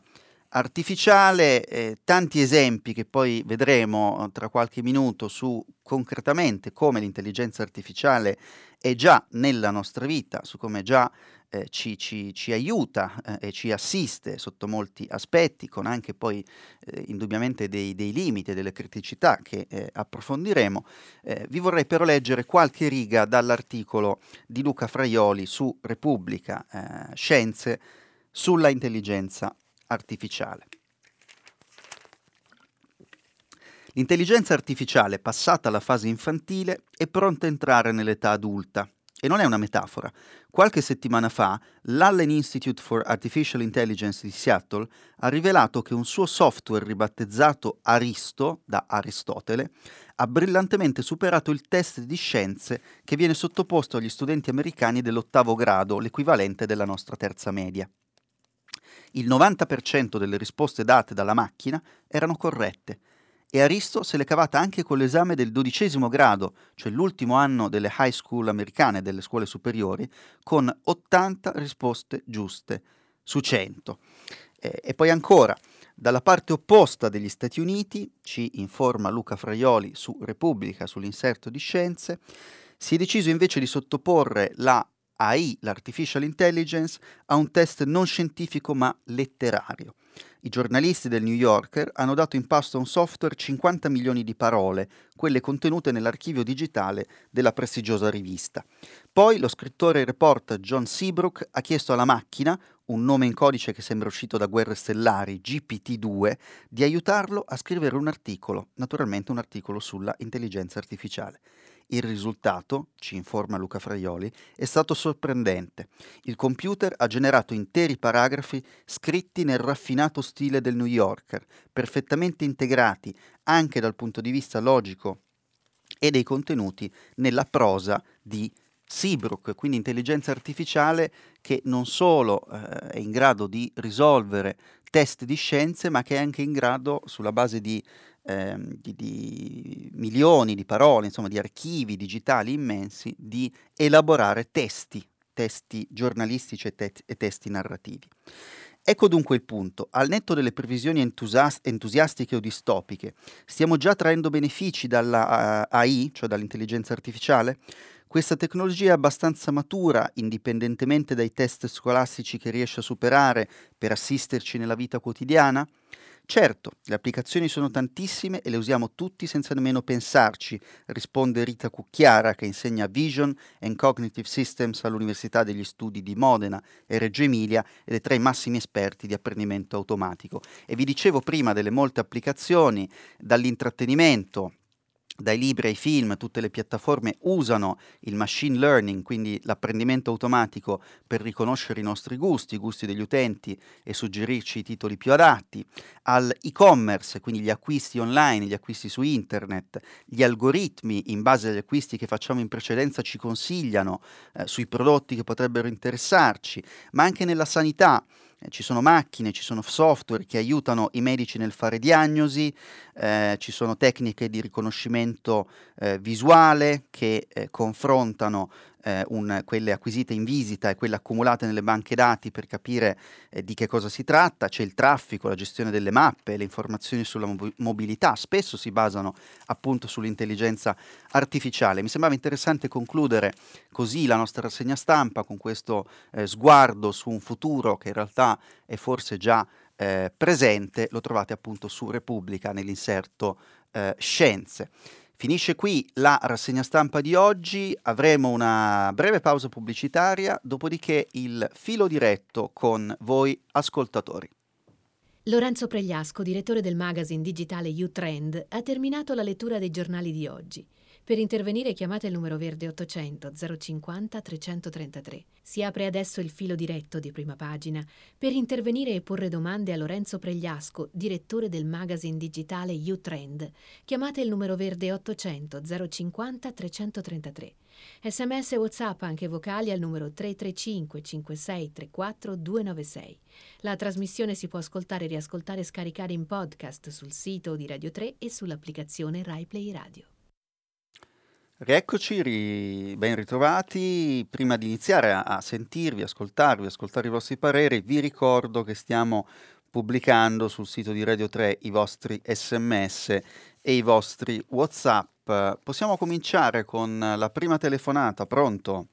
artificiale, eh, tanti esempi che poi vedremo tra qualche minuto su concretamente come l'intelligenza artificiale è già nella nostra vita, su come già eh, ci, ci, ci, aiuta eh, e ci assiste sotto molti aspetti, con anche poi eh, indubbiamente dei, dei, limiti e delle criticità che eh, approfondiremo. Eh, vi vorrei però leggere qualche riga dall'articolo di Luca Fraioli su Repubblica eh, Scienze sulla intelligenza artificiale. L'intelligenza artificiale, passata la fase infantile, è pronta a entrare nell'età adulta E non è una metafora. Qualche settimana fa l'Allen Institute for Artificial Intelligence di Seattle ha rivelato che un suo software ribattezzato Aristo, da Aristotele, ha brillantemente superato il test di scienze che viene sottoposto agli studenti americani dell'ottavo grado, l'equivalente della nostra terza media. Il 90% delle risposte date dalla macchina erano corrette e Aristo se l'è cavata anche con l'esame del dodicesimo grado, cioè l'ultimo anno delle high school americane, delle scuole superiori, con 80 risposte giuste su 100. E, poi ancora, dalla parte opposta degli Stati Uniti, ci informa Luca Fraioli su Repubblica, sull'inserto di scienze, si è deciso invece di sottoporre la AI, l'artificial intelligence, a un test non scientifico ma letterario. I giornalisti del New Yorker hanno dato in pasto a un software 50 milioni di parole, quelle contenute nell'archivio digitale della prestigiosa rivista. Poi lo scrittore e reporter John Seabrook ha chiesto alla macchina, un nome in codice che sembra uscito da Guerre Stellari, GPT-2, di aiutarlo a scrivere un articolo, naturalmente un articolo sulla intelligenza artificiale. Il risultato, ci informa Luca Fraioli, è stato sorprendente. Il computer ha generato interi paragrafi scritti nel raffinato stile del New Yorker, perfettamente integrati anche dal punto di vista logico e dei contenuti nella prosa di Seabrook, quindi intelligenza artificiale che non solo eh, è in grado di risolvere test di scienze, ma che è anche in grado, sulla base di Ehm, di, di, milioni di parole, insomma di archivi digitali immensi, di elaborare testi, testi giornalistici e, te- e testi narrativi. Ecco dunque il punto, al netto delle previsioni entusias- entusiastiche o distopiche, stiamo già traendo benefici dalla uh, AI, cioè dall'intelligenza artificiale? Questa tecnologia è abbastanza matura, indipendentemente dai test scolastici che riesce a superare per assisterci nella vita quotidiana? Certo, le applicazioni sono tantissime e le usiamo tutti senza nemmeno pensarci, risponde Rita Cucchiara che insegna Vision and Cognitive Systems all'Università degli Studi di Modena e Reggio Emilia ed è tra i massimi esperti di apprendimento automatico. E vi dicevo prima delle molte applicazioni, dall'intrattenimento dai libri ai film, tutte le piattaforme usano il machine learning, quindi l'apprendimento automatico per riconoscere i nostri gusti, i gusti degli utenti e suggerirci i titoli più adatti, al e-commerce, quindi gli acquisti online, gli acquisti su internet, gli algoritmi in base agli acquisti che facciamo in precedenza ci consigliano eh, sui prodotti che potrebbero interessarci, ma anche nella sanità ci sono macchine, ci sono software che aiutano i medici nel fare diagnosi, eh, ci sono tecniche di riconoscimento eh, visuale che eh, confrontano eh, un, quelle acquisite in visita e quelle accumulate nelle banche dati per capire eh, di che cosa si tratta, c'è il traffico, la gestione delle mappe, le informazioni sulla mob- mobilità, spesso si basano appunto sull'intelligenza artificiale. Mi sembrava interessante concludere così la nostra rassegna stampa con questo eh, sguardo su un futuro che in realtà è forse già eh, presente, lo trovate appunto su Repubblica nell'inserto eh, Scienze. Finisce qui la rassegna stampa di oggi, avremo una breve pausa pubblicitaria, dopodiché il filo diretto con voi ascoltatori. Lorenzo Pregliasco, direttore del magazine digitale U-Trend, ha terminato la lettura dei giornali di oggi. Per intervenire chiamate il numero verde 800 050 333. Si apre adesso il filo diretto di prima pagina per intervenire e porre domande a Lorenzo Pregliasco, direttore del magazine digitale U-Trend. Chiamate il numero verde 800 050 333. Sms e WhatsApp anche vocali al numero 335 5634 296. La trasmissione si può ascoltare, riascoltare e scaricare in podcast sul sito di Radio 3 e sull'applicazione RaiPlay Radio. Rieccoci, ri- ben ritrovati. Prima di iniziare a, a sentirvi, ascoltarvi, ascoltare i vostri pareri, vi ricordo che stiamo pubblicando sul sito di Radio 3 i vostri sms e i vostri whatsapp. Possiamo cominciare con la prima telefonata, pronto?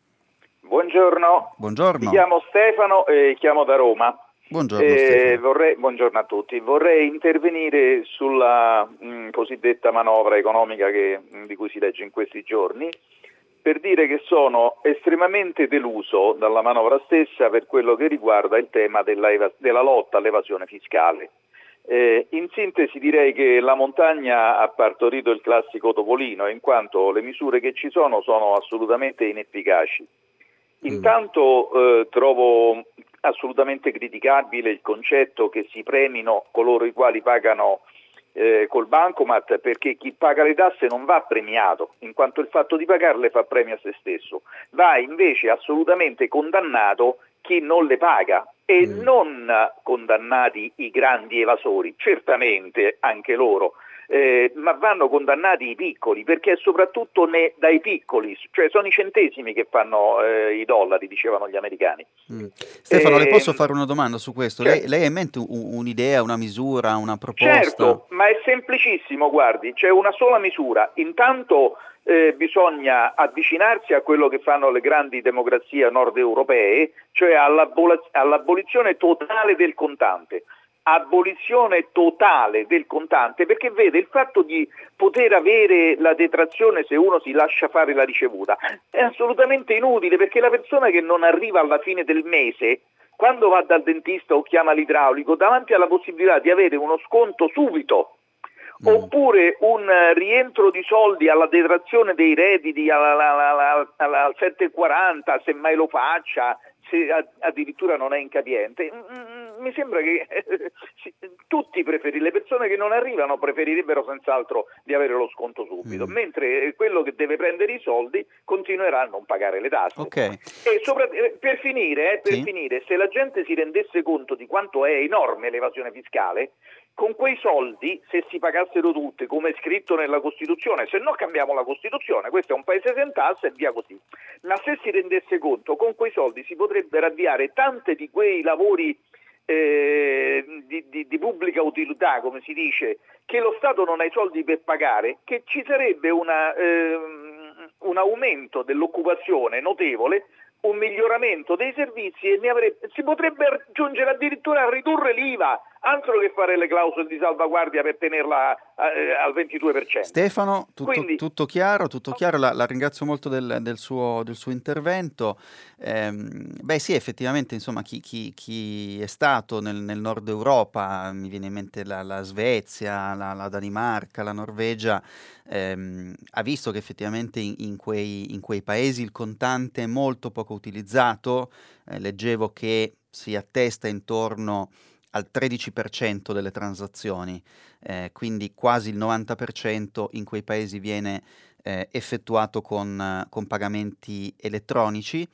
Buongiorno. Buongiorno. Mi chiamo Stefano e chiamo da Roma. Buongiorno, eh, vorrei, buongiorno, a tutti. Vorrei intervenire sulla mh, mm, cosiddetta manovra economica che, mh, mm, di cui si legge in questi giorni per dire che sono estremamente deluso dalla manovra stessa per quello che riguarda il tema della, della lotta all'evasione fiscale. Eh, in sintesi direi che la montagna ha partorito il classico topolino, in quanto le misure che ci sono sono assolutamente inefficaci. Mm. Intanto eh, trovo assolutamente criticabile il concetto che si premino coloro i quali pagano eh, col bancomat perché chi paga le tasse non va premiato, in quanto il fatto di pagarle fa premio a se stesso, va invece assolutamente condannato chi non le paga e mm. non condannati i grandi evasori, certamente anche loro, eh, ma vanno condannati i piccoli, perché è soprattutto ne, dai piccoli, cioè sono i centesimi che fanno eh, i dollari, dicevano gli americani. Mm. Stefano, eh, le posso fare una domanda su questo? Certo. Lei, lei, ha in mente un'idea, una misura, una proposta? Certo, ma è semplicissimo, guardi, c'è una sola misura. Intanto eh, bisogna avvicinarsi a quello che fanno le grandi democrazie nord europee, cioè all'abolizione totale del contante abolizione totale del contante, perché vede il fatto di poter avere la detrazione se uno si lascia fare la ricevuta è assolutamente inutile perché la persona che non arriva alla fine del mese quando va dal dentista o chiama l'idraulico, davanti alla possibilità di avere uno sconto subito mm. oppure un rientro di soldi alla detrazione dei redditi alla 740, se mai lo faccia, se addirittura non è incapiente, mm, mm, mi sembra che tutti preferirebbero, le persone che non arrivano preferirebbero senz'altro di avere lo sconto subito, mm. mentre quello che deve prendere i soldi continuerà a non pagare le tasse. Okay. E sopra, eh, per, finire, eh, per sì. finire, se la gente si rendesse conto di quanto è enorme l'evasione fiscale, con quei soldi, se si pagassero tutte, come è scritto nella Costituzione, se no cambiamo la Costituzione, questo è un paese senza e via così. Ma se si rendesse conto, con quei soldi si potrebbero avviare tanti di quei lavori eh, di, di, di, pubblica utilità, come si dice, che lo Stato non ha i soldi per pagare, che ci sarebbe una, eh, un aumento dell'occupazione notevole un miglioramento dei servizi e avrebbe, si potrebbe giungere addirittura a ridurre l'IVA, altro che fare le clausole di salvaguardia per tenerla eh, al 22%. Stefano, tutto, Quindi, tutto chiaro, tutto chiaro. La, la ringrazio molto del, del, suo, del suo, intervento. Eh, beh sì, effettivamente, insomma, chi, chi, chi è stato nel, nel, nord Europa, mi viene in mente la, la Svezia, la, la, Danimarca, la Norvegia, ehm, ha visto che effettivamente in, in, quei, in, quei, paesi il contante è molto poco utilizzato. Eh, leggevo che si attesta intorno al 13% delle transazioni, eh, quindi quasi il 90% in quei paesi viene eh, effettuato con, con, pagamenti elettronici.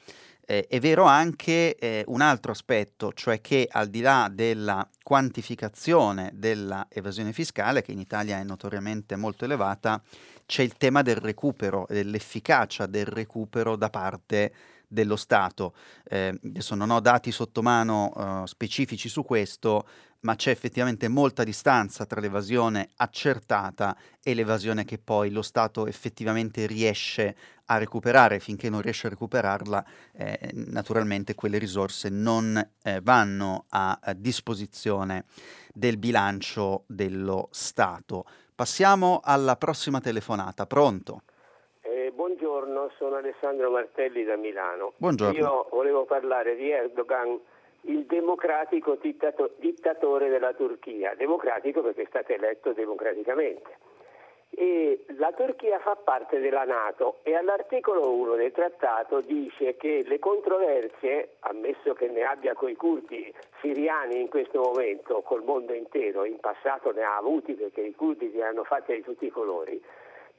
Eh, è vero anche eh, un altro aspetto, cioè che al di là della quantificazione dell'evasione fiscale, che in Italia è notoriamente molto elevata, c'è il tema del recupero, dell'efficacia del recupero da parte dello Stato. Eh, adesso non ho dati sotto mano uh, specifici su questo, ma c'è effettivamente molta distanza tra l'evasione accertata e l'evasione che poi lo Stato effettivamente riesce a recuperare. Finché non riesce a recuperarla, eh, naturalmente quelle risorse non eh, vanno a, a disposizione del bilancio dello Stato. Passiamo alla prossima telefonata. Pronto? Buongiorno, sono Alessandro Martelli da Milano. Buongiorno. Io volevo parlare di Erdogan, il democratico dittato- dittatore della Turchia, democratico perché è stato eletto democraticamente. E la Turchia fa parte della Nato e all'articolo 1 del trattato dice che le controversie, ammesso che ne abbia coi curdi siriani in questo momento, col mondo intero, in passato ne ha avuti perché i curdi li hanno fatti di tutti i colori,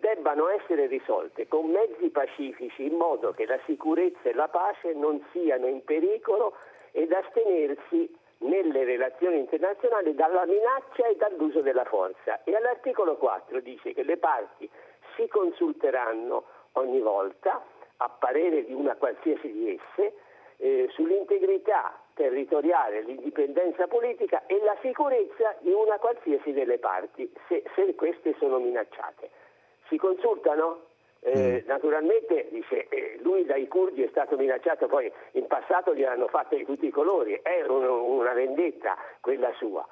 debbano essere risolte con mezzi pacifici in modo che la sicurezza e la pace non siano in pericolo ed astenersi nelle relazioni internazionali dalla minaccia e dall'uso della forza. E all'articolo 4 dice che le parti si consulteranno ogni volta, a parere di una qualsiasi di esse, eh, sull'integrità territoriale, l'indipendenza politica e la sicurezza di una qualsiasi delle parti, se, se queste sono minacciate si consultano? Eh, mm. Naturalmente dice, eh, lui dai curdi è stato minacciato, poi in passato gli hanno fatto di tutti i colori, è un, una vendetta quella sua.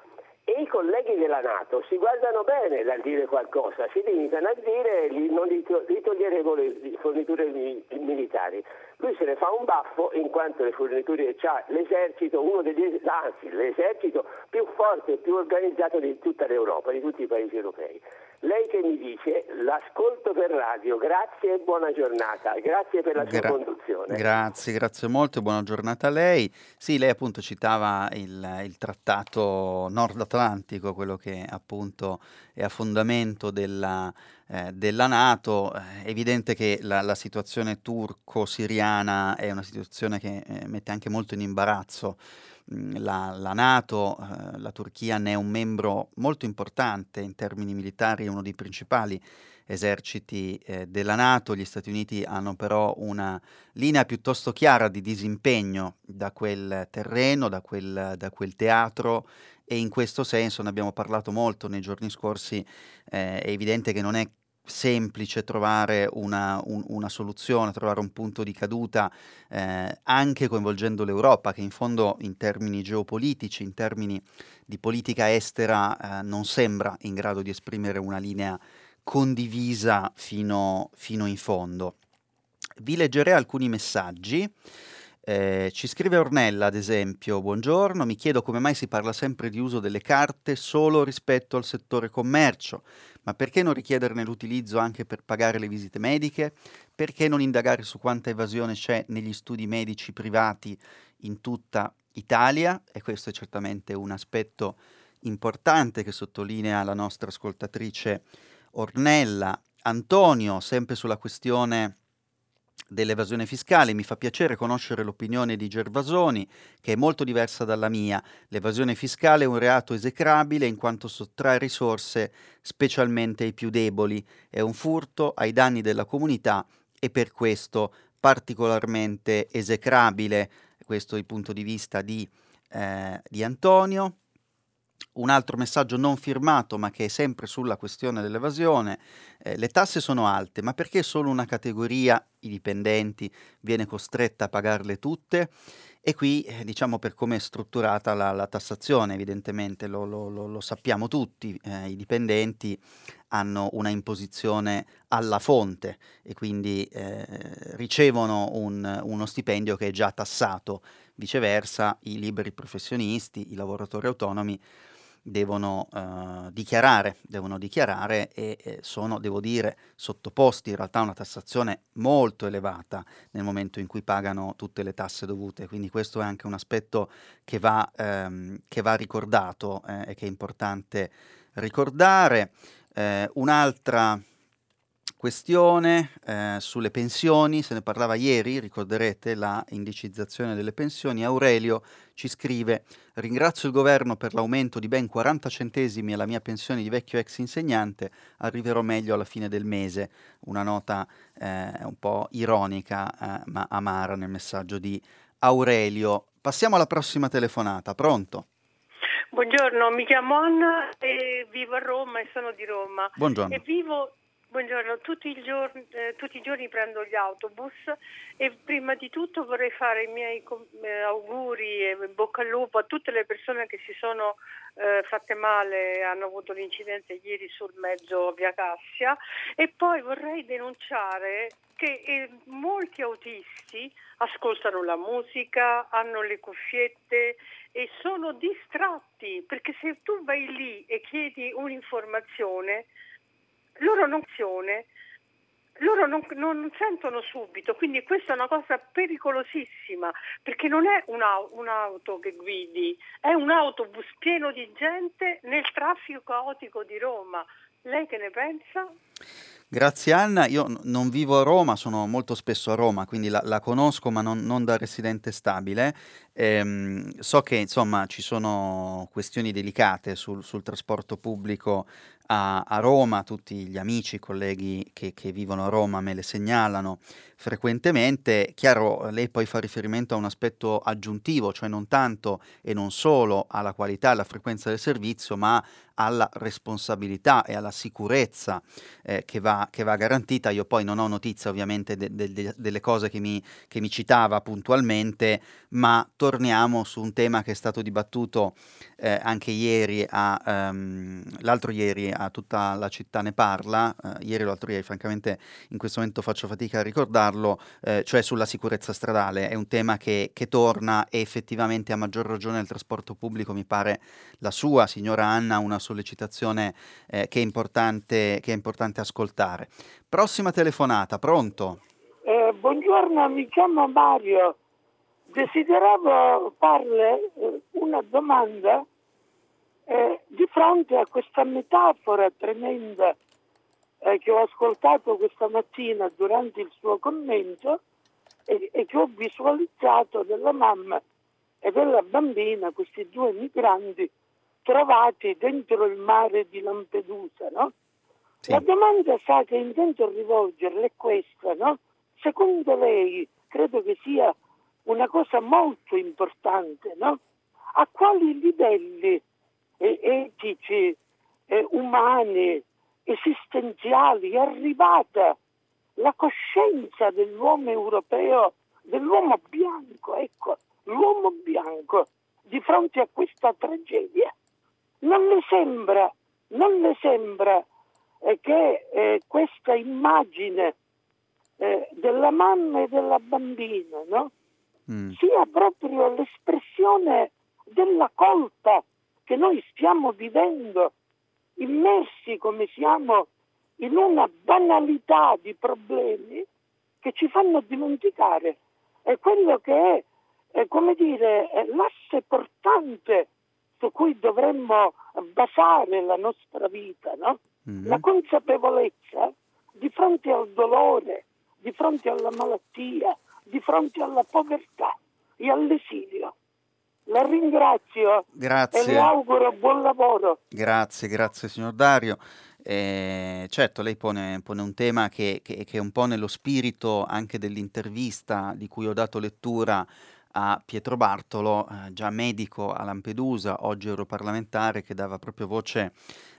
e i colleghi della Nato si guardano bene dal dire qualcosa, si limitano a dire di non ritogliere le forniture militari. Lui se ne fa un baffo in quanto le forniture ha l'esercito, uno degli anzi l'esercito più forte e più organizzato di tutta l'Europa, di tutti i paesi europei. Lei che mi dice l'ascolto per radio, grazie e buona giornata, grazie per la sua Gra- conduzione. Grazie, grazie molto e buona giornata a lei. Sì, lei appunto citava il, il trattato nord atlantico, quello che appunto è a fondamento della, eh, della Nato. È evidente che la, la, situazione turco-siriana è una situazione che eh, mette anche molto in imbarazzo la, la Nato, eh, la Turchia ne è un membro molto importante in termini militari, uno dei principali eserciti eh, della Nato, gli Stati Uniti hanno però una linea piuttosto chiara di disimpegno da quel terreno, da quel, da quel teatro e in questo senso ne abbiamo parlato molto nei giorni scorsi, eh, è evidente che non è semplice trovare una, un, una, soluzione, trovare un punto di caduta, eh, anche coinvolgendo l'Europa, che in fondo in termini geopolitici, in termini di politica estera, eh, non sembra in grado di esprimere una linea condivisa fino, fino in fondo. Vi leggerei alcuni messaggi. Eh, ci scrive Ornella, ad esempio, buongiorno, mi chiedo come mai si parla sempre di uso delle carte solo rispetto al settore commercio, ma perché non richiederne l'utilizzo anche per pagare le visite mediche? Perché non indagare su quanta evasione c'è negli studi medici privati in tutta Italia? E questo è certamente un aspetto importante che sottolinea la nostra ascoltatrice Ornella. Antonio, sempre sulla questione dell'evasione fiscale. Mi fa piacere conoscere l'opinione di Gervasoni, che è molto diversa dalla mia. L'evasione fiscale è un reato esecrabile in quanto sottrae risorse specialmente ai più deboli. È un furto ai danni della comunità e per questo particolarmente esecrabile. Questo è il punto di vista di, eh, di Antonio. Un altro messaggio non firmato, ma che è sempre sulla questione dell'evasione. Eh, le tasse sono alte, ma perché solo una categoria, i dipendenti, viene costretta a pagarle tutte? E qui, eh, diciamo, per come è strutturata la, la tassazione, evidentemente lo, lo, lo, sappiamo tutti, eh, i dipendenti hanno una imposizione alla fonte e quindi eh, ricevono un, uno stipendio che è già tassato. Viceversa, i liberi professionisti, i lavoratori autonomi devono uh, dichiarare, devono dichiarare e, e, sono, devo dire, sottoposti in realtà a una tassazione molto elevata nel momento in cui pagano tutte le tasse dovute. Quindi questo è anche un aspetto che va, ehm, che va ricordato eh, e che è importante ricordare. Eh, un'altra questione eh, sulle pensioni, se ne parlava ieri, ricorderete la indicizzazione delle pensioni. Aurelio ci scrive: Ringrazio il governo per l'aumento di ben 40 centesimi alla mia pensione di vecchio ex insegnante, arriverò meglio alla fine del mese. Una nota eh, un po' ironica eh, ma amara nel messaggio di Aurelio. Passiamo alla prossima telefonata, pronto? Buongiorno, mi chiamo Anna e vivo a Roma e sono di Roma. Buongiorno. E vivo Buongiorno, tutti, giorni, eh, tutti, i giorni prendo gli autobus e prima di tutto vorrei fare i miei eh, auguri e bocca al lupo a tutte le persone che si sono eh, fatte male, hanno avuto l'incidente ieri sul mezzo via Cassia. E poi vorrei denunciare che eh, molti autisti ascoltano la musica, hanno le cuffiette e sono distratti perché se tu vai lì e chiedi un'informazione loro non, loro non, non, sentono subito, quindi questa è una cosa pericolosissima, perché non è un'auto che guidi, è un autobus pieno di gente nel traffico caotico di Roma. Lei che ne pensa? Grazie Anna, io non vivo a Roma, sono molto spesso a Roma, quindi la, la conosco ma non, non, da residente stabile. Ehm, so che insomma ci sono questioni delicate sul, sul trasporto pubblico a, a Roma, tutti gli amici, colleghi che, che vivono a Roma me le segnalano frequentemente. Chiaro, lei poi fa riferimento a un aspetto aggiuntivo, cioè non tanto e non solo alla qualità e alla frequenza del servizio, ma alla responsabilità e alla sicurezza eh, che, va, che, va, garantita. Io poi non ho notizia ovviamente de, de, de, delle cose che mi, che mi, citava puntualmente, ma torniamo su un tema che è stato dibattuto eh, anche ieri, a, um, l'altro ieri a tutta la città ne parla, uh, ieri o l'altro ieri francamente in questo momento faccio fatica a ricordarlo, eh, cioè sulla sicurezza stradale. È un tema che, che torna e effettivamente a maggior ragione il trasporto pubblico mi pare la sua, signora Anna, una sollecitazione eh, che, è che, è importante, ascoltare. Prossima telefonata, pronto? Eh, buongiorno, mi chiamo Mario. Desideravo farle eh, una domanda eh, di fronte a questa metafora tremenda eh, che ho ascoltato questa mattina durante il suo commento e, e che ho visualizzato della mamma e della bambina, questi due migranti trovati dentro il mare di Lampedusa, no? Sì. La domanda sa che intento rivolgerle è questa, no? Secondo lei, credo che sia una cosa molto importante, no? A quali livelli eh, etici, eh, umani, esistenziali è arrivata la coscienza dell'uomo europeo, dell'uomo bianco, ecco, l'uomo bianco di fronte a questa tragedia? Non le sembra, non le sembra eh, che eh, questa immagine eh, della mamma e della bambina no? mm. sia proprio l'espressione della colpa che noi stiamo vivendo, immersi come siamo in una banalità di problemi che ci fanno dimenticare è quello che è, è come dire, è l'asse portante su cui dovremmo basare la nostra vita, no? mm-hmm. la consapevolezza di fronte al dolore, di fronte alla malattia, di fronte alla povertà e all'esilio. La ringrazio grazie. e le auguro buon lavoro. Grazie, grazie signor Dario. Eh, certo, lei pone, pone un tema che, che, che, è un po' nello spirito anche dell'intervista di cui ho dato lettura a Pietro Bartolo, eh, già medico a Lampedusa, oggi europarlamentare, che dava proprio voce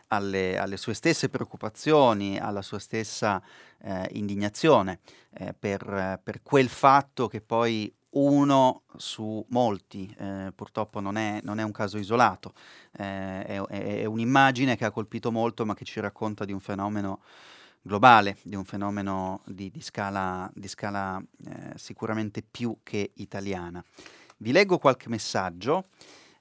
alle, alle sue stesse preoccupazioni, alla sua stessa eh, indignazione eh, per, per, quel fatto che poi uno su molti, eh, purtroppo non è, non è, un caso isolato, eh, è, è, un'immagine che ha colpito molto ma che ci racconta di un fenomeno globale, di un fenomeno di, di scala, di scala eh, sicuramente più che italiana. Vi leggo qualche messaggio.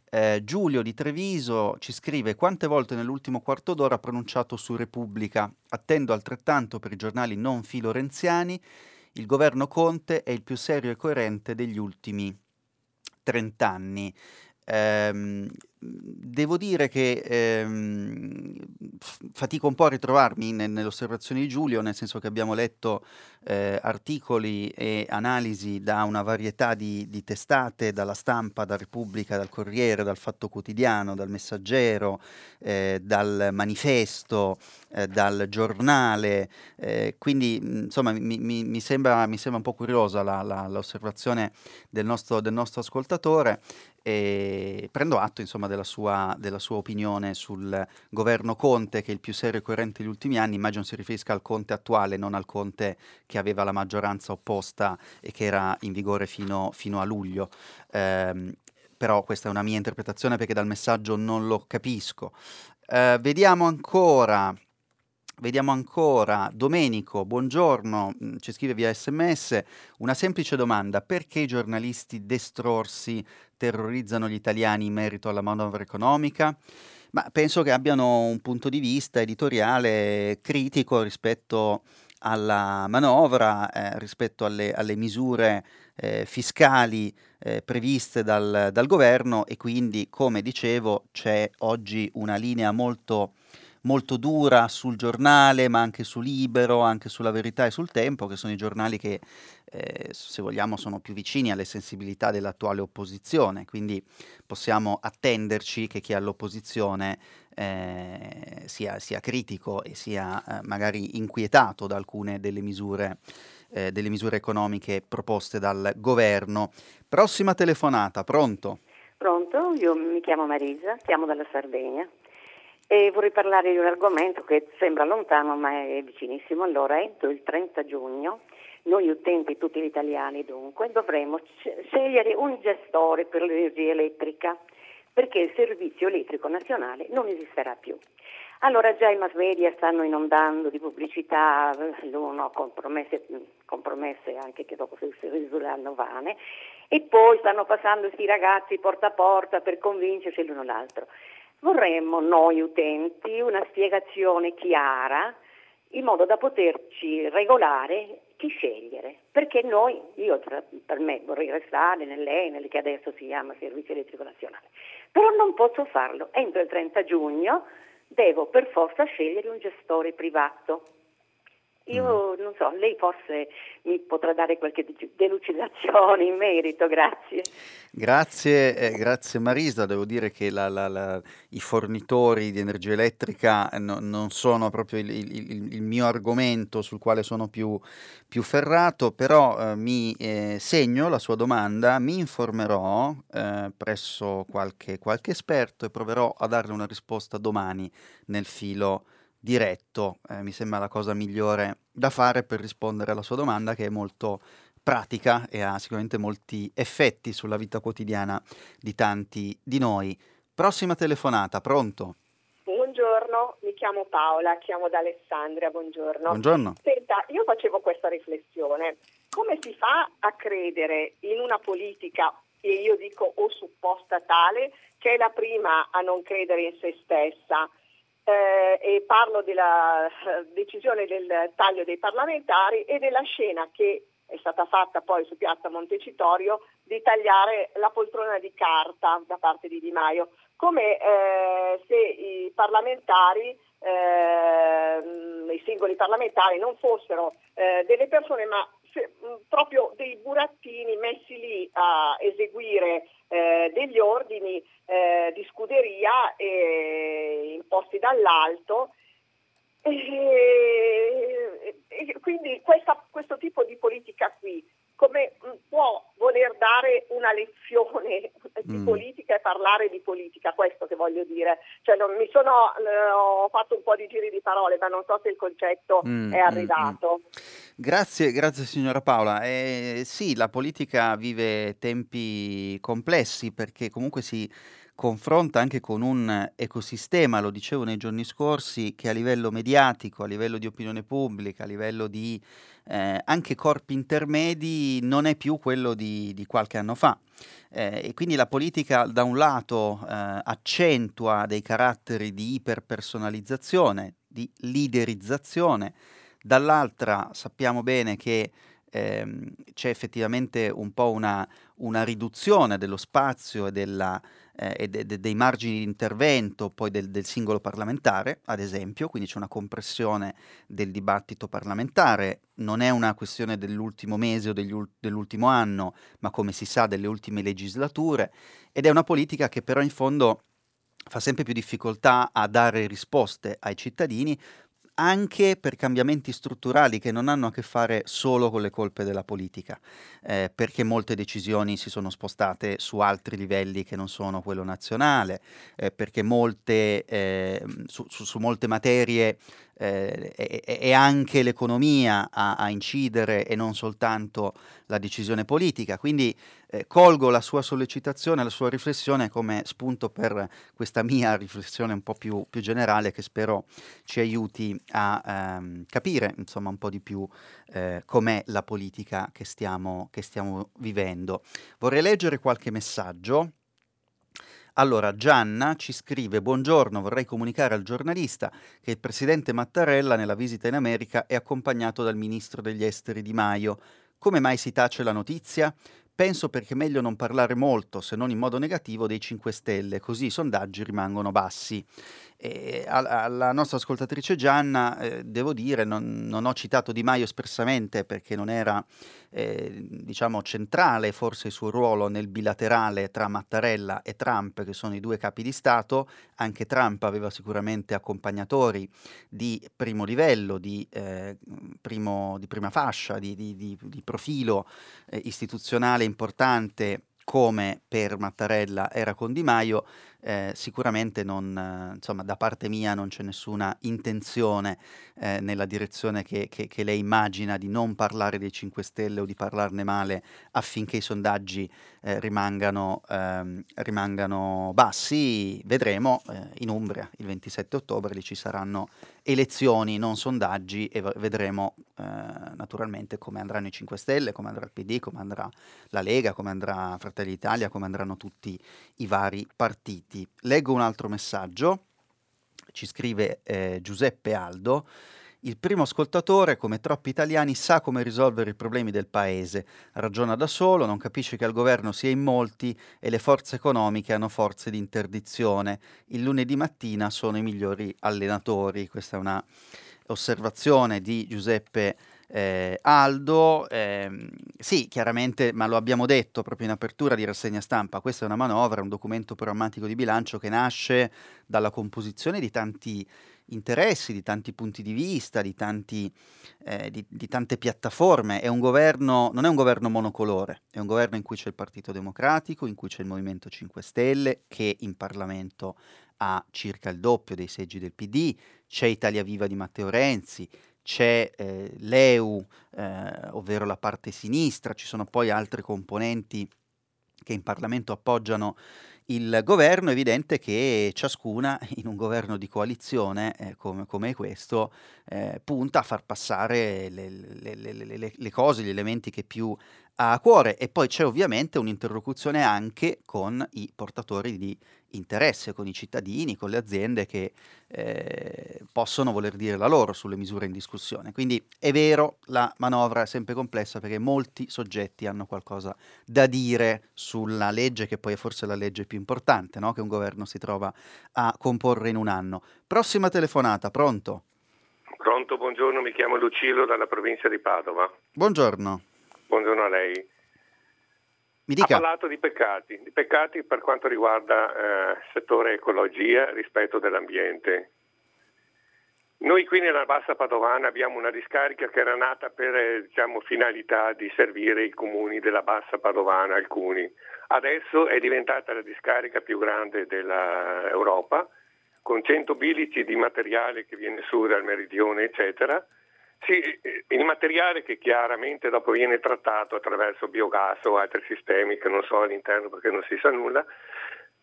Eh, Giulio di Treviso ci scrive quante volte nell'ultimo quarto d'ora ha pronunciato su Repubblica. Attendo altrettanto per i giornali non filorenziani. Il governo Conte è il più serio e coerente degli ultimi trent'anni. Ehm, devo dire che ehm, fatico un po' a ritrovarmi ne, nelle osservazioni di Giulio, nel senso che abbiamo letto eh, articoli e analisi da una varietà di, di, testate, dalla stampa, da Repubblica, dal Corriere, dal Fatto Quotidiano, dal Messaggero, eh, dal Manifesto, eh, dal Giornale, eh, quindi insomma mi, mi, mi, sembra, mi, sembra, un po' curiosa la, la, l'osservazione del nostro, del nostro ascoltatore e prendo atto insomma della sua, della sua, opinione sul governo Conte che è il più serio e coerente degli ultimi anni, immagino si riferisca al Conte attuale, non al Conte che aveva la maggioranza opposta e che era in vigore fino, fino a luglio. Eh, però questa è una mia interpretazione perché dal messaggio non lo capisco. Eh, vediamo ancora Vediamo ancora, Domenico, buongiorno, mm, ci scrive via sms, una semplice domanda, perché i giornalisti destrorsi terrorizzano gli italiani in merito alla manovra economica? Ma penso che abbiano un punto di vista editoriale critico rispetto alla manovra, eh, rispetto alle, alle misure eh, fiscali eh, previste dal, dal governo e quindi, come dicevo, c'è oggi una linea molto molto dura sul giornale, ma anche su Libero, anche sulla Verità e sul Tempo, che sono i giornali che, eh, se vogliamo, sono più vicini alle sensibilità dell'attuale opposizione. Quindi possiamo attenderci che chi è all'opposizione eh, sia, sia, critico e sia eh, magari inquietato da alcune delle misure, eh, delle misure economiche proposte dal governo. Prossima telefonata, pronto? Pronto, io mi chiamo Marisa, chiamo dalla Sardegna e vorrei parlare di un argomento che sembra lontano ma è vicinissimo. Allora, entro il 30 giugno noi utenti, tutti gli italiani dunque, dovremo scegliere un gestore per l'energia elettrica perché il servizio elettrico nazionale non esisterà più. Allora già i mass media stanno inondando di pubblicità, l'uno con promesse, compromesse anche che dopo si risulteranno vane, e poi stanno passando questi ragazzi porta a porta per convincersi l'uno l'altro. Vorremmo noi utenti una spiegazione chiara in modo da poterci regolare chi scegliere, perché noi, io per me vorrei restare nell'Enel che adesso si chiama Servizio Elettrico Nazionale, però non posso farlo, entro il 30 giugno devo per forza scegliere un gestore privato io mm. non so, lei forse mi potrà dare qualche delucidazione in merito, grazie. Grazie, eh, grazie Marisa, devo dire che la, la, la, i fornitori di energia elettrica no, non sono proprio il, il, il, mio argomento sul quale sono più, più ferrato, però eh, mi eh, segno la sua domanda, mi informerò eh, presso qualche, qualche esperto e proverò a darle una risposta domani nel filo diretto, eh, mi sembra la cosa migliore da fare per rispondere alla sua domanda che è molto pratica e ha sicuramente molti effetti sulla vita quotidiana di tanti di noi. Prossima telefonata, pronto? Buongiorno, mi chiamo Paola, chiamo da Alessandria, buongiorno. Buongiorno. Senta, io facevo questa riflessione. Come si fa a credere in una politica, e io dico o supposta tale, che è la prima a non credere in se stessa? Eh, e parlo della eh, decisione del taglio dei parlamentari e della scena che è stata fatta poi su Piazza Montecitorio di tagliare la poltrona di carta da parte di Di Maio, come eh, se i parlamentari, eh, i singoli parlamentari non fossero eh, delle persone ma se, proprio dei burattini messi lì a eseguire eh, degli ordini eh, di scuderia eh, imposti dall'alto. E, e quindi questa, questo tipo di politica qui come può voler dare una lezione di mm. politica e parlare di politica, questo che voglio dire. Cioè, non, mi sono, eh, ho fatto un po' di giri di parole, ma non so se il concetto mm, è arrivato. Mm, grazie, grazie signora Paola. Eh, sì, la politica vive tempi complessi perché comunque si confronta anche con un ecosistema, lo dicevo nei giorni scorsi, che a livello mediatico, a livello di opinione pubblica, a livello di eh, anche corpi intermedi non è più quello di, di qualche anno fa. Eh, e quindi la politica da un lato eh, accentua dei caratteri di iperpersonalizzazione, di liderizzazione, dall'altra sappiamo bene che ehm, c'è effettivamente un po' una, una riduzione dello spazio e della, eh, e de- de- dei margini di intervento poi del-, del, singolo parlamentare, ad esempio, quindi c'è una compressione del dibattito parlamentare, non è una questione dell'ultimo mese o ul- dell'ultimo anno, ma come si sa delle ultime legislature, ed è una politica che però in fondo fa sempre più difficoltà a dare risposte ai cittadini anche per cambiamenti strutturali che non hanno a che fare solo con le colpe della politica, eh, perché molte decisioni si sono spostate su altri livelli che non sono quello nazionale, eh, perché molte, eh, su, su, su, molte materie eh, è, è, anche l'economia a, a, incidere e non soltanto la decisione politica. Quindi eh, colgo la sua sollecitazione, la sua riflessione come spunto per questa mia riflessione un po' più, più generale che spero ci aiuti a ehm, capire insomma un po' di più eh, com'è la politica che stiamo, che stiamo vivendo. Vorrei leggere qualche messaggio. Allora, Gianna ci scrive: Buongiorno, vorrei comunicare al giornalista che il presidente Mattarella nella visita in America è accompagnato dal ministro degli esteri Di Maio. Come mai si tace la notizia? Penso perché è meglio non parlare molto, se non in modo negativo, dei 5 Stelle, così i sondaggi rimangono bassi. E alla nostra ascoltatrice Gianna, eh, devo dire, non, non, ho citato Di Maio espressamente perché non era eh, diciamo centrale forse il suo ruolo nel bilaterale tra Mattarella e Trump, che sono i due capi di Stato. Anche Trump aveva sicuramente accompagnatori di primo livello, di, eh, primo, di prima fascia, di, di, di profilo eh, istituzionale importante come per Mattarella era con Di Maio, eh, sicuramente non, insomma, da parte mia non c'è nessuna intenzione eh, nella direzione che, che, che, lei immagina di non parlare dei 5 Stelle o di parlarne male affinché i sondaggi eh, rimangano, ehm, rimangano, bassi. Vedremo eh, in Umbria il 27 ottobre, lì ci saranno elezioni, non sondaggi e vedremo eh, naturalmente come andranno i 5 Stelle, come andrà il PD, come andrà la Lega, come andrà Fratelli d'Italia, come andranno tutti i vari partiti avanti. Leggo un altro messaggio, ci scrive eh, Giuseppe Aldo. Il primo ascoltatore, come troppi italiani, sa come risolvere i problemi del paese. Ragiona da solo, non capisce che al governo si è in molti e le forze economiche hanno forze di interdizione. Il lunedì mattina sono i migliori allenatori. Questa è una osservazione di Giuseppe eh, Aldo, ehm, sì, chiaramente, ma lo abbiamo detto proprio in apertura di rassegna stampa, questa è una manovra, un documento programmatico di bilancio che nasce dalla composizione di tanti interessi, di tanti punti di vista, di, tanti, eh, di, di tante piattaforme. È governo, non è un governo monocolore, è un governo in cui c'è il Partito Democratico, in cui c'è il Movimento 5 Stelle, che in Parlamento ha circa il doppio dei seggi del PD, c'è Italia Viva di Matteo Renzi, c'è eh, l'EU, eh, ovvero la parte sinistra, ci sono poi altre componenti che in Parlamento appoggiano il governo, è evidente che ciascuna in un governo di coalizione eh, come, come, questo eh, punta a far passare le, le, le, le, cose, gli elementi che più ha a cuore. E poi c'è ovviamente un'interlocuzione anche con i portatori di interesse, con i cittadini, con le aziende che eh, possono voler dire la loro sulle misure in discussione. Quindi è vero, la manovra è sempre complessa perché molti soggetti hanno qualcosa da dire sulla legge che poi è forse la legge più importante no? che un governo si trova a comporre in un anno. Prossima telefonata, pronto? Pronto, buongiorno, mi chiamo Lucillo dalla provincia di Padova. Buongiorno. Buongiorno a lei. Ha parlato di peccati, di peccati per quanto riguarda il eh, settore ecologia, rispetto dell'ambiente. Noi qui nella Bassa Padovana abbiamo una discarica che era nata per eh, diciamo, finalità di servire i comuni della Bassa Padovana, alcuni. Adesso è diventata la discarica più grande dell'Europa, con 100 bilici di materiale che viene su dal meridione, eccetera sì, il materiale che chiaramente dopo viene trattato attraverso biogas o altri sistemi che non so all'interno perché non si sa nulla,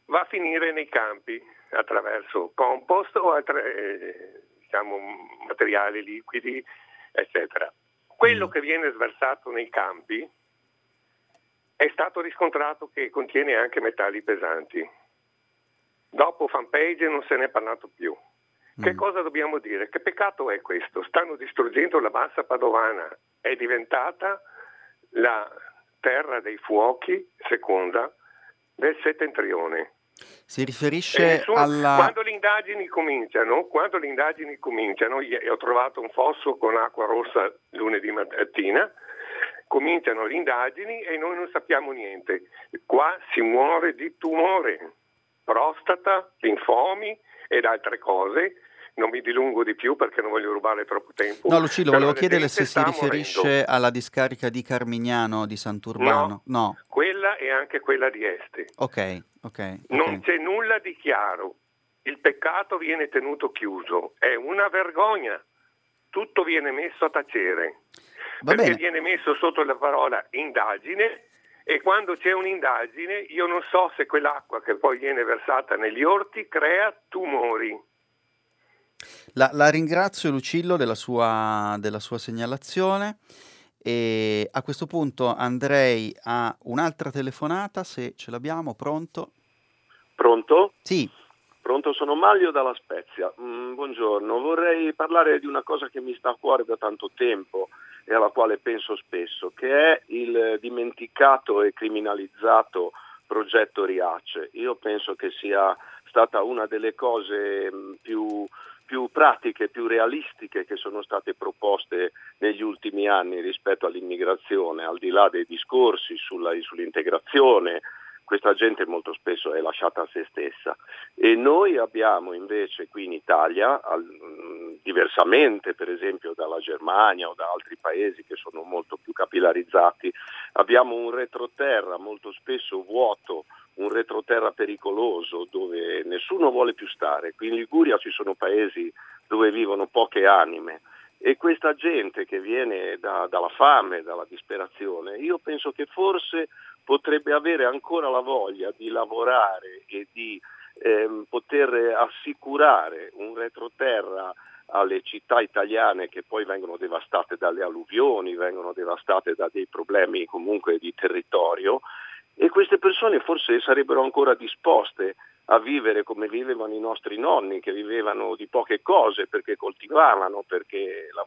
va a finire nei campi attraverso compost o altri eh, diciamo, materiali liquidi, eccetera. Quello mm. che viene sversato nei campi è stato riscontrato che contiene anche metalli pesanti. Dopo fanpage non se ne è parlato più. Che mm. cosa dobbiamo dire? Che peccato è questo? Stanno distruggendo la bassa padovana, è diventata la terra dei fuochi seconda del settentrione. Si riferisce sono, alla... Quando le indagini cominciano, quando le indagini cominciano, ho trovato un fosso con acqua rossa lunedì mattina, cominciano le indagini e noi non sappiamo niente. Qua si muore di tumore, prostata, linfomi ed altre cose non mi dilungo di più perché non voglio rubare troppo tempo. No, Lucillo, volevo chiedere se si riferisce morendo. alla discarica di Carmignano di Sant'Urbano. No, no, quella e anche quella di Este. Ok, ok. okay. Non c'è nulla di chiaro. Il peccato viene tenuto chiuso. È una vergogna. Tutto viene messo a tacere. Va perché bene. viene messo sotto la parola indagine e quando c'è un'indagine io non so se quell'acqua che poi viene versata negli orti crea tumori. La, la ringrazio Lucillo della sua, della sua segnalazione e a questo punto andrei a un'altra telefonata se ce l'abbiamo, pronto? Pronto? Sì. Pronto, sono Maglio dalla Spezia. Mm, buongiorno, vorrei parlare di una cosa che mi sta a cuore da tanto tempo e alla quale penso spesso, che è il dimenticato e criminalizzato progetto Riace. Io penso che sia stata una delle cose mm, più, più pratiche, più realistiche che sono state proposte negli ultimi anni rispetto all'immigrazione, al di là dei discorsi sulla, sull'integrazione, questa gente molto spesso è lasciata a se stessa e noi abbiamo invece qui in Italia, al, mm, diversamente per esempio dalla Germania o da altri paesi che sono molto più capillarizzati, abbiamo un retroterra molto spesso vuoto, un retroterra pericoloso dove nessuno vuole più stare. Qui in Liguria ci sono paesi dove vivono poche anime e questa gente che viene da, dalla fame, dalla disperazione, io penso che forse potrebbe avere ancora la voglia di lavorare e di ehm, poter assicurare un retroterra alle città italiane che poi vengono devastate dalle alluvioni, vengono devastate da dei problemi comunque di territorio e queste persone forse sarebbero ancora disposte a vivere come vivevano i nostri nonni, che vivevano di poche cose perché coltivavano, perché la,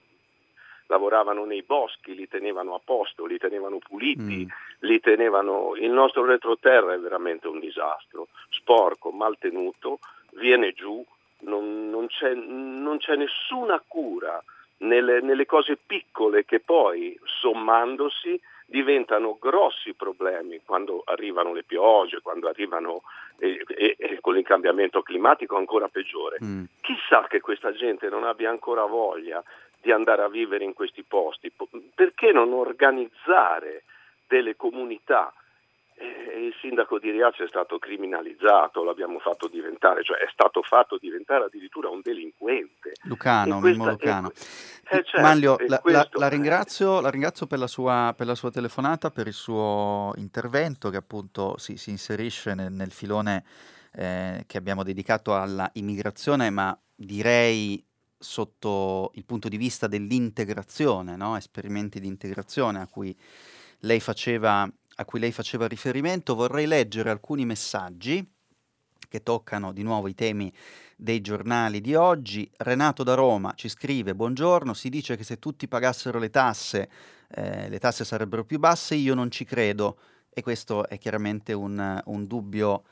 lavoravano nei boschi, li tenevano a posto, li tenevano puliti, mm. li tenevano... Il nostro retroterra è veramente un disastro, sporco, maltenuto, viene giù, non, non, c'è, non c'è, nessuna cura nelle, nelle cose piccole che poi sommandosi diventano grossi problemi quando arrivano le piogge, quando arrivano e, e, e con il cambiamento climatico ancora peggiore. Mm. Chissà che questa gente non abbia ancora voglia di andare a vivere in questi posti, perché non organizzare delle comunità eh, il sindaco di Riace è stato criminalizzato, l'abbiamo fatto diventare, cioè è stato fatto diventare addirittura un delinquente. Lucano, Mimmo Lucano. È, eh, certo, Manlio, la, la, la, ringrazio, la, ringrazio, per la, sua, per la, sua, telefonata, per il suo intervento che appunto si, si inserisce nel, nel filone eh, che abbiamo dedicato alla immigrazione, ma direi sotto il punto di vista dell'integrazione, no? esperimenti di integrazione a cui lei faceva a cui lei faceva riferimento, vorrei leggere alcuni messaggi che toccano di nuovo i temi dei giornali di oggi. Renato da Roma ci scrive: Buongiorno, si dice che se tutti pagassero le tasse, eh, le tasse sarebbero più basse. Io non ci credo, e questo è chiaramente un, un dubbio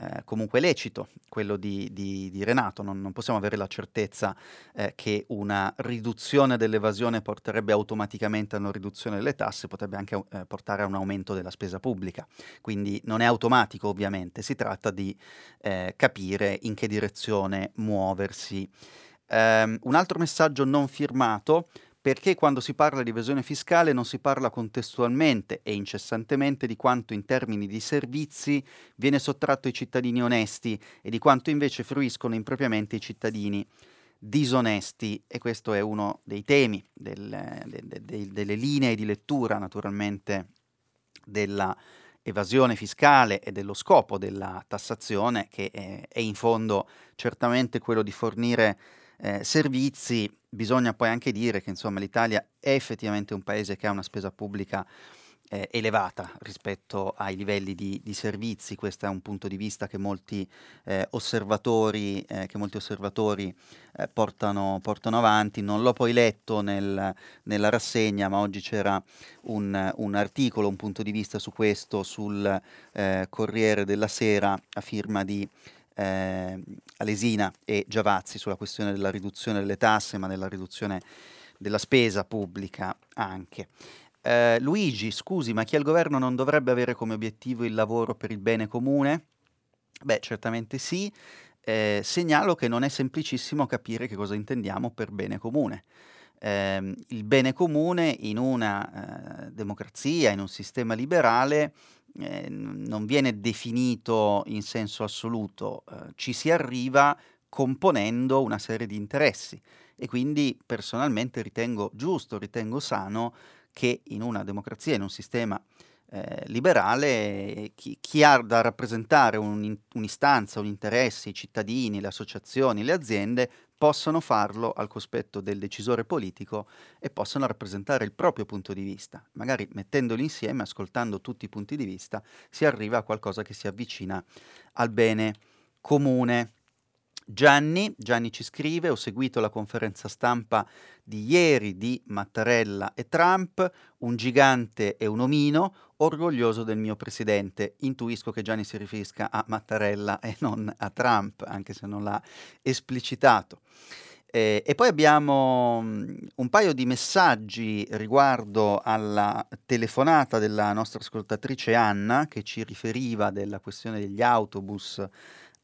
eh, comunque lecito, quello di, di, di Renato. Non, non, possiamo avere la certezza eh, che una riduzione dell'evasione porterebbe automaticamente a una riduzione delle tasse, potrebbe anche eh, portare a un aumento della spesa pubblica. Quindi non è automatico ovviamente, si tratta di eh, capire in che direzione muoversi. Um, un altro messaggio non firmato perché quando si parla di evasione fiscale non si parla contestualmente e incessantemente di quanto in termini di servizi viene sottratto ai cittadini onesti e di quanto invece fruiscono impropriamente i cittadini disonesti. E questo è uno dei temi, del, de, de, de, delle linee di lettura naturalmente della evasione fiscale e dello scopo della tassazione che è, è in fondo certamente quello di fornire eh, servizi, bisogna poi anche dire che insomma, l'Italia è effettivamente un paese che ha una spesa pubblica eh, elevata rispetto ai livelli di, di, servizi, questo è un punto di vista che molti eh, osservatori, eh, che molti osservatori eh, portano, portano, avanti. Non l'ho poi letto nel, nella rassegna, ma oggi c'era un, un, articolo, un punto di vista su questo sul eh, Corriere della Sera a firma di eh, Alesina e Giavazzi sulla questione della riduzione delle tasse, ma della riduzione della spesa pubblica anche. Eh, Luigi, scusi, ma chi al governo non dovrebbe avere come obiettivo il lavoro per il bene comune? Beh, certamente sì. Eh, segnalo che non è semplicissimo capire che cosa intendiamo per bene comune. Eh, il bene comune in una eh, democrazia, in un sistema liberale, eh, non viene definito in senso assoluto, eh, ci si arriva componendo una serie di interessi e quindi personalmente ritengo giusto, ritengo sano che in una democrazia, in un sistema eh, liberale, chi, chi, ha da rappresentare un, un'istanza, un interesse, i cittadini, le associazioni, le aziende, possano farlo al cospetto del decisore politico e possano rappresentare il proprio punto di vista. Magari mettendoli insieme, ascoltando tutti i punti di vista, si arriva a qualcosa che si avvicina al bene comune. Gianni. Gianni ci scrive, ho seguito la conferenza stampa di ieri di Mattarella e Trump, un gigante e un omino, orgoglioso del mio presidente. Intuisco che Gianni si riferisca a Mattarella e non a Trump, anche se non l'ha esplicitato. Eh, e poi abbiamo mm, un paio di messaggi riguardo alla telefonata della nostra ascoltatrice Anna che ci riferiva della questione degli autobus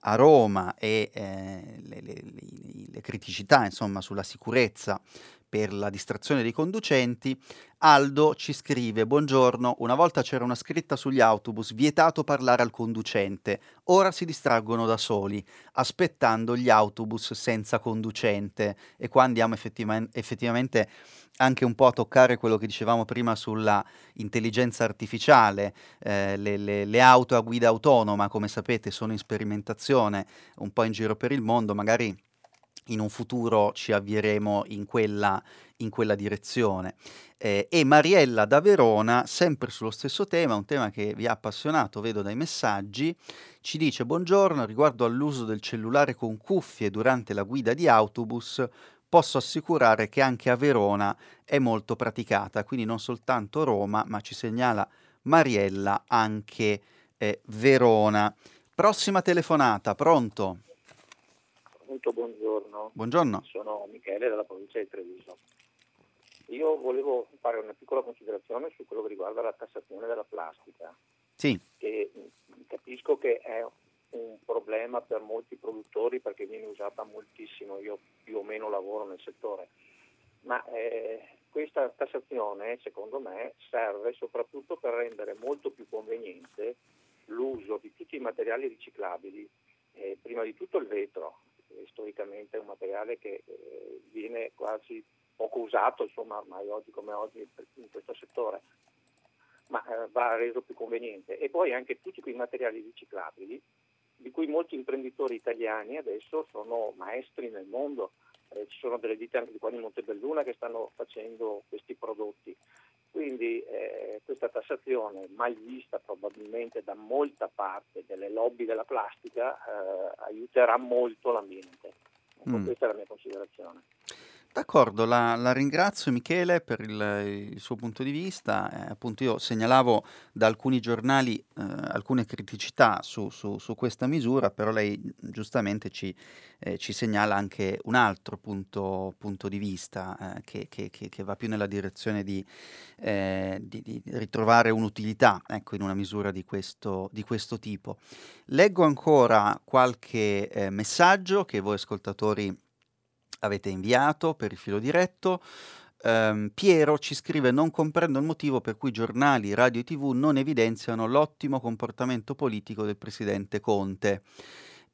a Roma e eh, le, le, le, criticità insomma, sulla sicurezza per la distrazione dei conducenti, Aldo ci scrive: Buongiorno, una volta c'era una scritta sugli autobus, vietato parlare al conducente. Ora si distraggono da soli, aspettando gli autobus senza conducente. E qua andiamo effettiva- effettivamente anche un po' a toccare quello che dicevamo prima sulla intelligenza artificiale. Eh, le, le, le auto a guida autonoma, come sapete, sono in sperimentazione un po' in giro per il mondo, magari in un futuro ci avvieremo in quella, in quella direzione. Eh, e Mariella da Verona, sempre sullo stesso tema, un tema che vi ha appassionato, vedo dai messaggi, ci dice buongiorno, riguardo all'uso del cellulare con cuffie durante la guida di autobus, posso assicurare che anche a Verona è molto praticata, quindi non soltanto Roma, ma ci segnala Mariella anche eh, Verona. Prossima telefonata, pronto? Pronto, buongiorno. Buongiorno. Sono Michele dalla provincia di Treviso. Io volevo fare una piccola considerazione su quello che riguarda la tassazione della plastica. Sì. Che capisco che è un problema per molti produttori perché viene usata moltissimo, io più o meno lavoro nel settore, ma eh, questa tassazione secondo me serve soprattutto per rendere molto più conveniente l'uso di tutti i materiali riciclabili, eh, prima di tutto il vetro, storicamente è un materiale che eh, viene quasi poco usato, insomma, ormai oggi come oggi in questo settore, ma eh, va reso più conveniente. E poi anche tutti quei materiali riciclabili, di cui molti imprenditori italiani adesso sono maestri nel mondo. Eh, ci sono delle ditte anche di qua di Montebelluna che stanno facendo questi prodotti. Quindi eh, questa tassazione, mai vista probabilmente da molta parte delle lobby della plastica, eh, aiuterà molto l'ambiente. Ecco, mm. Questa è la mia considerazione. D'accordo, la, la, ringrazio Michele per il, il suo punto di vista. Eh, appunto io segnalavo da alcuni giornali eh, alcune criticità su, su, su, questa misura, però lei giustamente ci, eh, ci segnala anche un altro punto, punto di vista eh, che, che, che, va più nella direzione di, eh, di, di ritrovare un'utilità ecco, in una misura di questo, di questo tipo. Leggo ancora qualche eh, messaggio che voi ascoltatori avete inviato per il filo diretto. Um, Piero ci scrive: Non comprendo il motivo per cui giornali, radio e tv non evidenziano l'ottimo comportamento politico del presidente Conte.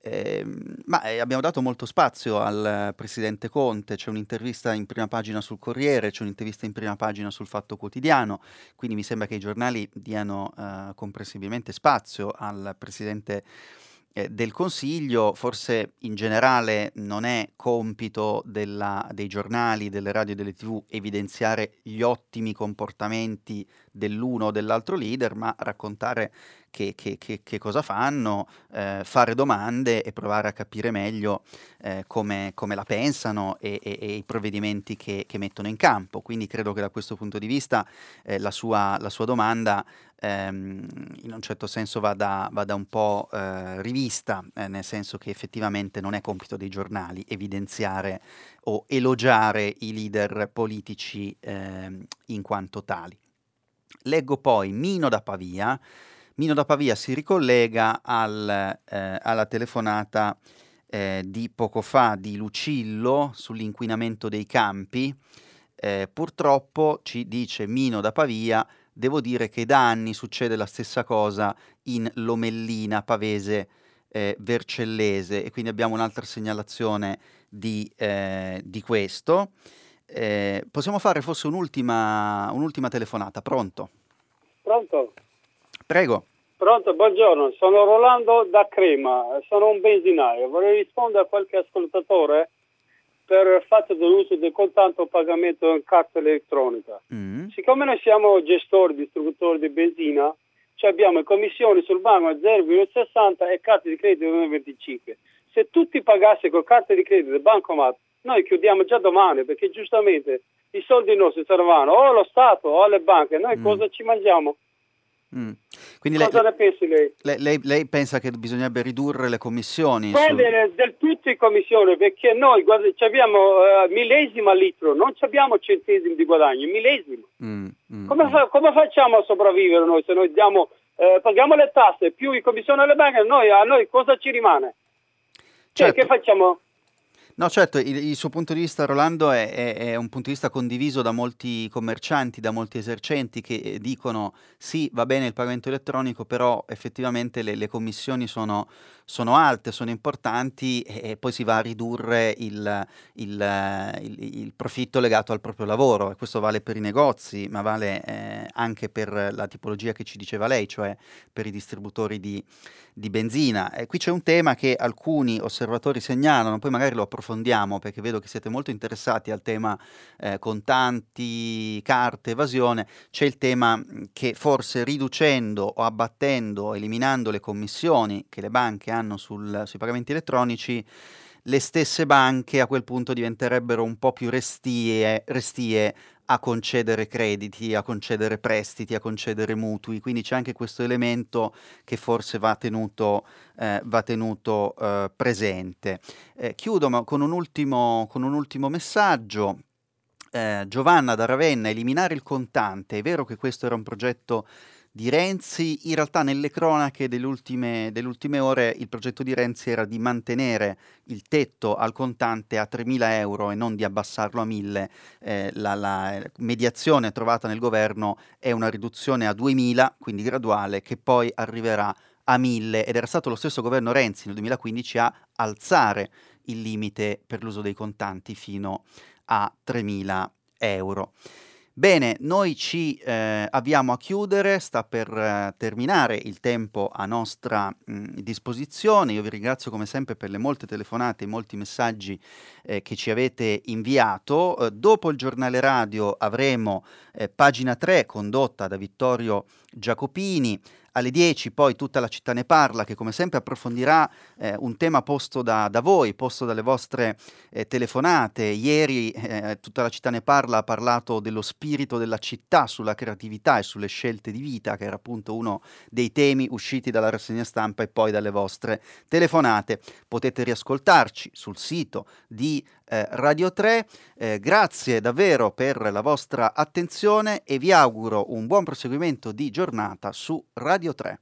Eh, ma abbiamo dato molto spazio al presidente Conte, c'è un'intervista in prima pagina sul Corriere, c'è un'intervista in prima pagina sul Fatto Quotidiano, quindi mi sembra che i giornali diano eh, comprensibilmente spazio al presidente Conte del Consiglio, forse in generale non è compito della, dei giornali, delle radio e delle tv evidenziare gli ottimi comportamenti dell'uno o dell'altro leader, ma raccontare che, che, che, che cosa fanno, eh, fare domande e provare a capire meglio eh, come, come, la pensano e, e, e i provvedimenti che, mettono in campo. Quindi credo che da questo punto di vista eh, la, sua, la, sua, domanda ehm, in un certo senso vada, vada un po' eh, rivista, eh, nel senso che effettivamente non è compito dei giornali evidenziare o elogiare i leader politici ehm, in quanto tali. Leggo poi Mino da Pavia. Mino da Pavia si ricollega al, eh, alla telefonata eh, di poco fa di Lucillo sull'inquinamento dei campi. Eh, purtroppo ci dice Mino da Pavia, devo dire che da anni succede la stessa cosa in Lomellina, Pavese, eh, Vercellese e quindi abbiamo un'altra segnalazione di, eh, di questo. Eh, possiamo fare forse un'ultima, un'ultima telefonata, pronto? Pronto? Prego. Pronto, buongiorno, sono Rolando da Crema, sono un benzinaio. Vorrei rispondere a qualche ascoltatore per il fatto dell'uso del contante pagamento in carta elettronica. Mm. Siccome noi siamo gestori, distributori di benzina, cioè abbiamo commissioni sul banco a 0,60 e carte di credito 1,25. se tutti pagassero con carte di credito del bancomat, noi chiudiamo già domani perché giustamente i soldi nostri servono o allo Stato o alle banche, noi mm. cosa ci mangiamo? Mm. Quindi Cosa lei, ne pensi lei? Lei, lei? lei, pensa che bisognerebbe ridurre le commissioni? Va sul... del tutto in commissione, perché noi guarda, abbiamo uh, millesimo al litro, non abbiamo centesimi di guadagno, millesimo. Mm, mm, come, mm. fa, come, facciamo a sopravvivere noi se noi diamo, eh, paghiamo le tasse più in commissione alle banche, noi, a noi cosa ci rimane? Cioè, certo. che facciamo? No, certo, il, il, suo punto di vista, Rolando, è, è, è, un punto di vista condiviso da molti commercianti, da molti esercenti che eh, dicono sì, va bene il pagamento elettronico, però effettivamente le, le commissioni sono, sono, alte, sono importanti e, poi si va a ridurre il, il, il, profitto legato al proprio lavoro. E questo vale per i negozi, ma vale eh, anche per la tipologia che ci diceva lei, cioè per i distributori di, di benzina. E qui c'è un tema che alcuni osservatori segnalano, poi magari lo approfondiamo perché vedo che siete molto interessati al tema eh, contanti, carte, evasione. C'è il tema che forse riducendo o abbattendo, eliminando le commissioni che le banche hanno sul, sui pagamenti elettronici, le stesse banche a quel punto diventerebbero un po' più restie, restie a concedere crediti, a concedere prestiti, a concedere mutui, quindi c'è anche questo elemento che forse va tenuto, eh, va tenuto eh, presente. Eh, chiudo con un ultimo, con un ultimo messaggio. Eh, Giovanna da Ravenna, eliminare il contante, è vero che questo era un progetto di Renzi. In realtà nelle cronache delle ultime, delle ultime, ore il progetto di Renzi era di mantenere il tetto al contante a 3.000 euro e non di abbassarlo a 1.000. Eh, la, la, mediazione trovata nel governo è una riduzione a 2.000, quindi graduale, che poi arriverà a 1.000 ed era stato lo stesso governo Renzi nel 2015 a alzare il limite per l'uso dei contanti fino a 3.000 euro. Bene, noi ci eh, avviamo a chiudere, sta per eh, terminare il tempo a nostra mh, disposizione. Io vi ringrazio come sempre per le molte telefonate e molti messaggi eh, che ci avete inviato. Eh, dopo il giornale radio avremo eh, pagina 3 condotta da Vittorio Giacopini. Alle 10 poi tutta la città ne parla, che come sempre approfondirà eh, un tema posto da, da, voi, posto dalle vostre eh, telefonate. Ieri eh, tutta la città ne parla ha parlato dello spirito della città, sulla creatività e sulle scelte di vita, che era appunto uno dei temi usciti dalla rassegna stampa e poi dalle vostre telefonate. Potete riascoltarci sul sito di eh, Radio 3. Eh, grazie davvero per la vostra attenzione e vi auguro un buon proseguimento di giornata su Radio 3.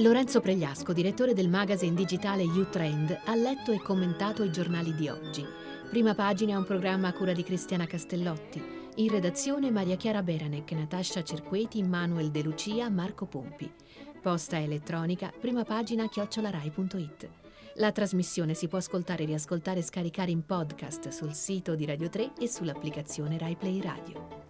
Lorenzo Pregliasco, direttore del magazine digitale U-Trend, ha letto e commentato i giornali di oggi. Prima pagina un programma a cura di Cristiana Castellotti. In redazione Maria Chiara Beranec, Natascia Cerqueti, Manuel De Lucia, Marco Pompi. Posta elettronica, prima pagina chiocciolarai.it. La trasmissione si può ascoltare, riascoltare e scaricare in podcast sul sito di Radio 3 e sull'applicazione RaiPlay Radio.